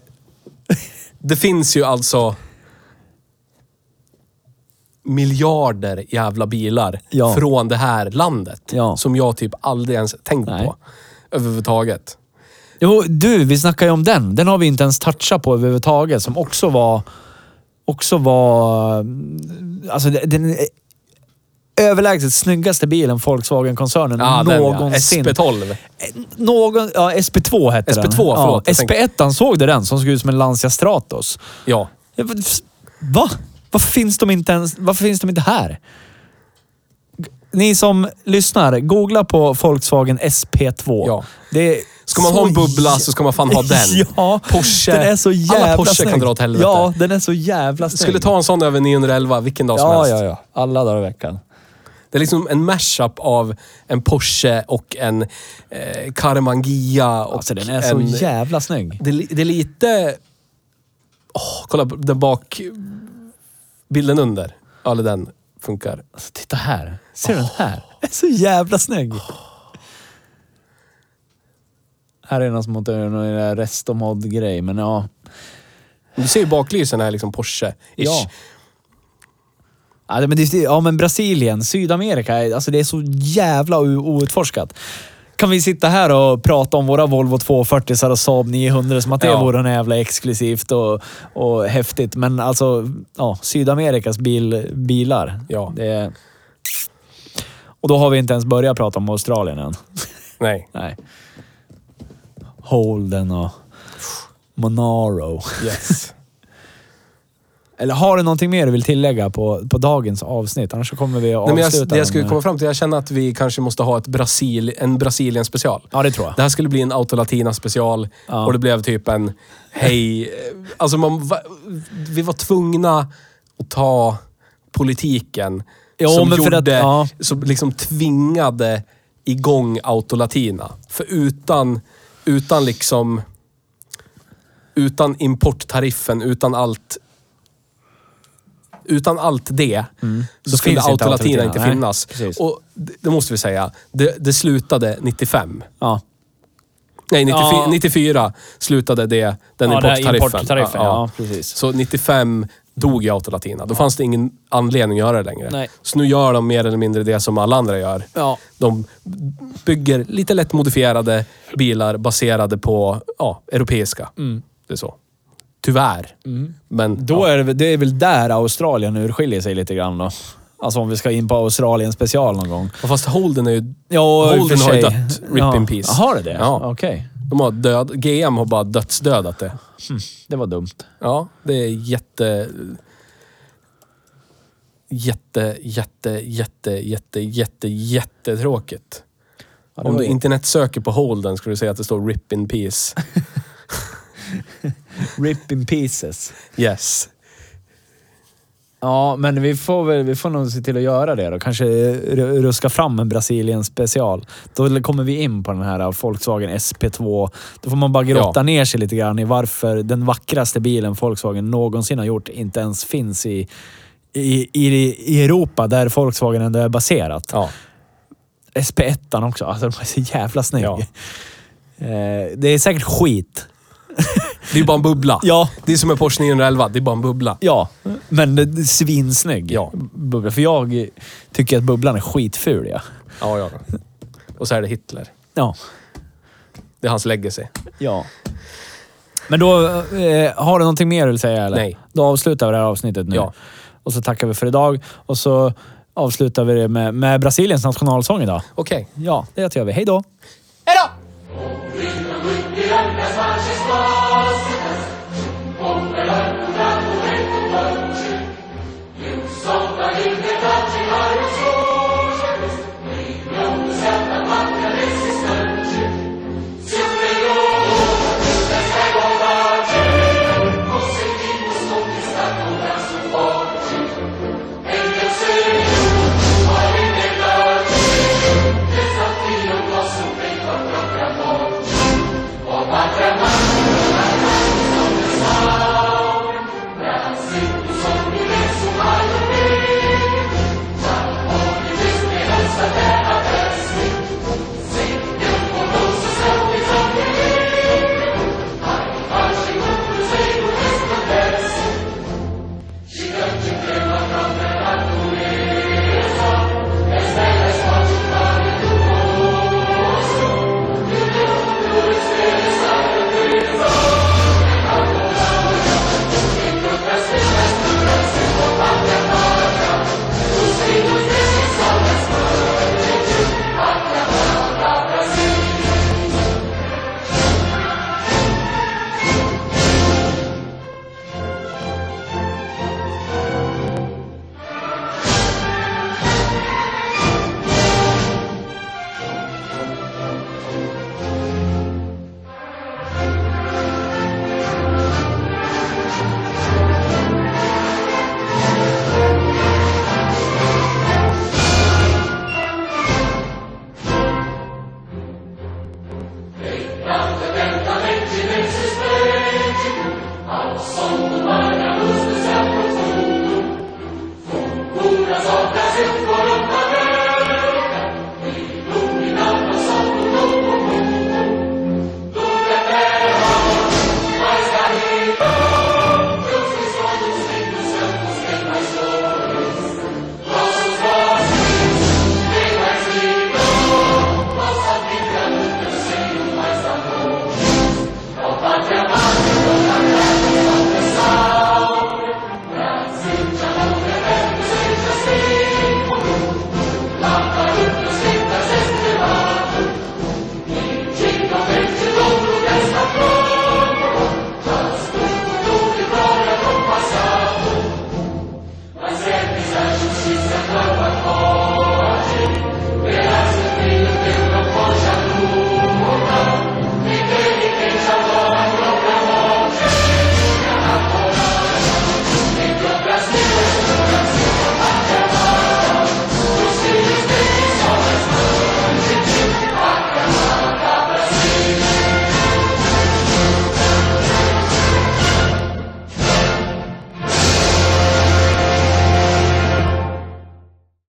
det finns ju alltså miljarder jävla bilar Ja. från det här landet. Ja. Som jag typ aldrig ens tänkt Nej. på. Överhuvudtaget. Jo, du, vi snackade ju om den. Den har vi inte ens touchat på överhuvudtaget. Som också var... Också var... Alltså det- den överlägset snyggaste bilen Volkswagen-koncernen Ja, den ja. någonsin. SP12. Någon, ja, SP2 hette SP2, den. förlåt, Ja, jag tänkte- SP1 såg du den som såg ut som en Lancia Stratos? Ja. Vad- Va? Varför finns de inte ens... Varför finns de inte här? Ni som lyssnar, googla på Volkswagen SP2. Ja. Det är Ska man ha en bubbla så ska man fan ha den. ja, Porsche. Den är så jävla Alla Porsche snygg. kan dra åt helvete. Ja, den är så jävla snygg. Skulle ta en sån över 911 vilken dag som Ja, helst. ja, ja. Alla dagar i veckan. Det är liksom en mashup av en Porsche och en eh, Karamangia. Och Alltså den är så en, jävla snygg. Det, det är lite... Åh, kolla på den bak... Bilden under. Ja, den funkar. Alltså, titta här. Ser du den här? Den är så jävla snygg. Här är någon som göra någon restomod-grej, men ja. Du ser ju baklysen är liksom Porsche-ish. Ja. Ja, men, det, ja, men Brasilien, Sydamerika, alltså det är så jävla outforskat. Kan vi sitta här och prata om våra Volvo 240 och Saab 900 som att det Ja. vore en jävla exklusivt och, och häftigt. Men alltså, ja, Sydamerikas bil, bilar. Ja. Det och då har vi inte ens börjat prata om Australien än. Nej. Nej. Holden och Monaro. Yes. Eller har du någonting mer du vill tillägga på, på dagens avsnitt? Annars så kommer vi att Nej, avsluta jag, det jag skulle den, komma fram till, jag känner att vi kanske måste ha ett Brasil, en Brasilien special. Ja, det tror jag. Det här skulle bli en Autolatina special Ja. och det blev typ en hej... Alltså man, vi var tvungna att ta politiken Jo, som gjorde, att- ja. som liksom tvingade igång Autolatina. För utan, utan liksom... Utan importtariffen, utan allt Utan allt det så Mm. Då skulle finns inte inte nej. finnas. Precis. Och det, måste vi säga. Det, det slutade 95. Ja. Nej, 94, Ja. 94 slutade det, den Ja, importtariffen. importtariffen, ja, precis. Så 95 dog ju autolatina. Då fanns det ingen anledning att göra det längre. Nej. Så nu gör de mer eller mindre det som alla andra gör. Ja. De bygger lite lätt modifierade bilar baserade på ja, europeiska. Det är så. Tyvärr. Men Då ja. är det, det är väl där Australien urskiljer sig lite grann då. Alltså om vi ska in på Australien special någon gång. Och Fast Holden är ju... Ja, Holden har ju dött. Rip ja. in peace. Har det det? Ja. Okej. De har död, GM har bara dödsdödat det. Det var dumt. Ja, det är jätte... Jätte, jätte, jätte, jätte, jätte, jättetråkigt. Ja, Om du internet söker på Holden skulle du se att det står RIP in peace. Rip in pieces. Yes. Ja, men vi får, väl, vi får nog se till att göra det då. Kanske ru- ruska fram en Brasilien special. Då kommer vi in på den här Volkswagen SP2. Då får man bara grotta Ja. ner sig lite grann i varför den vackraste bilen Volkswagen någonsin har gjort inte ens finns i, i, i, i Europa där Volkswagen ändå är baserat. Ja. SP1 också. Alltså de är så jävla snygg. Ja. Eh, det är säkert skit. Det är bara en bubbla. Ja. Det är som en Porsche 911. Det är bara en bubbla. Ja, men svinsnygg. Ja. Bubbla. För jag tycker att bubblan är skitful. Ja. Ja, ja. Och så är det Hitler. Ja. Det är hans legacy. ja. Men då, eh, har du någonting mer du vill säga eller? Nej. Då avslutar vi det här avsnittet nu. Ja. Och så tackar vi för idag. Och så avslutar vi det med, med Brasiliens nationalsång idag. Okej. Ja, det gör vi. Hej då! Hej då!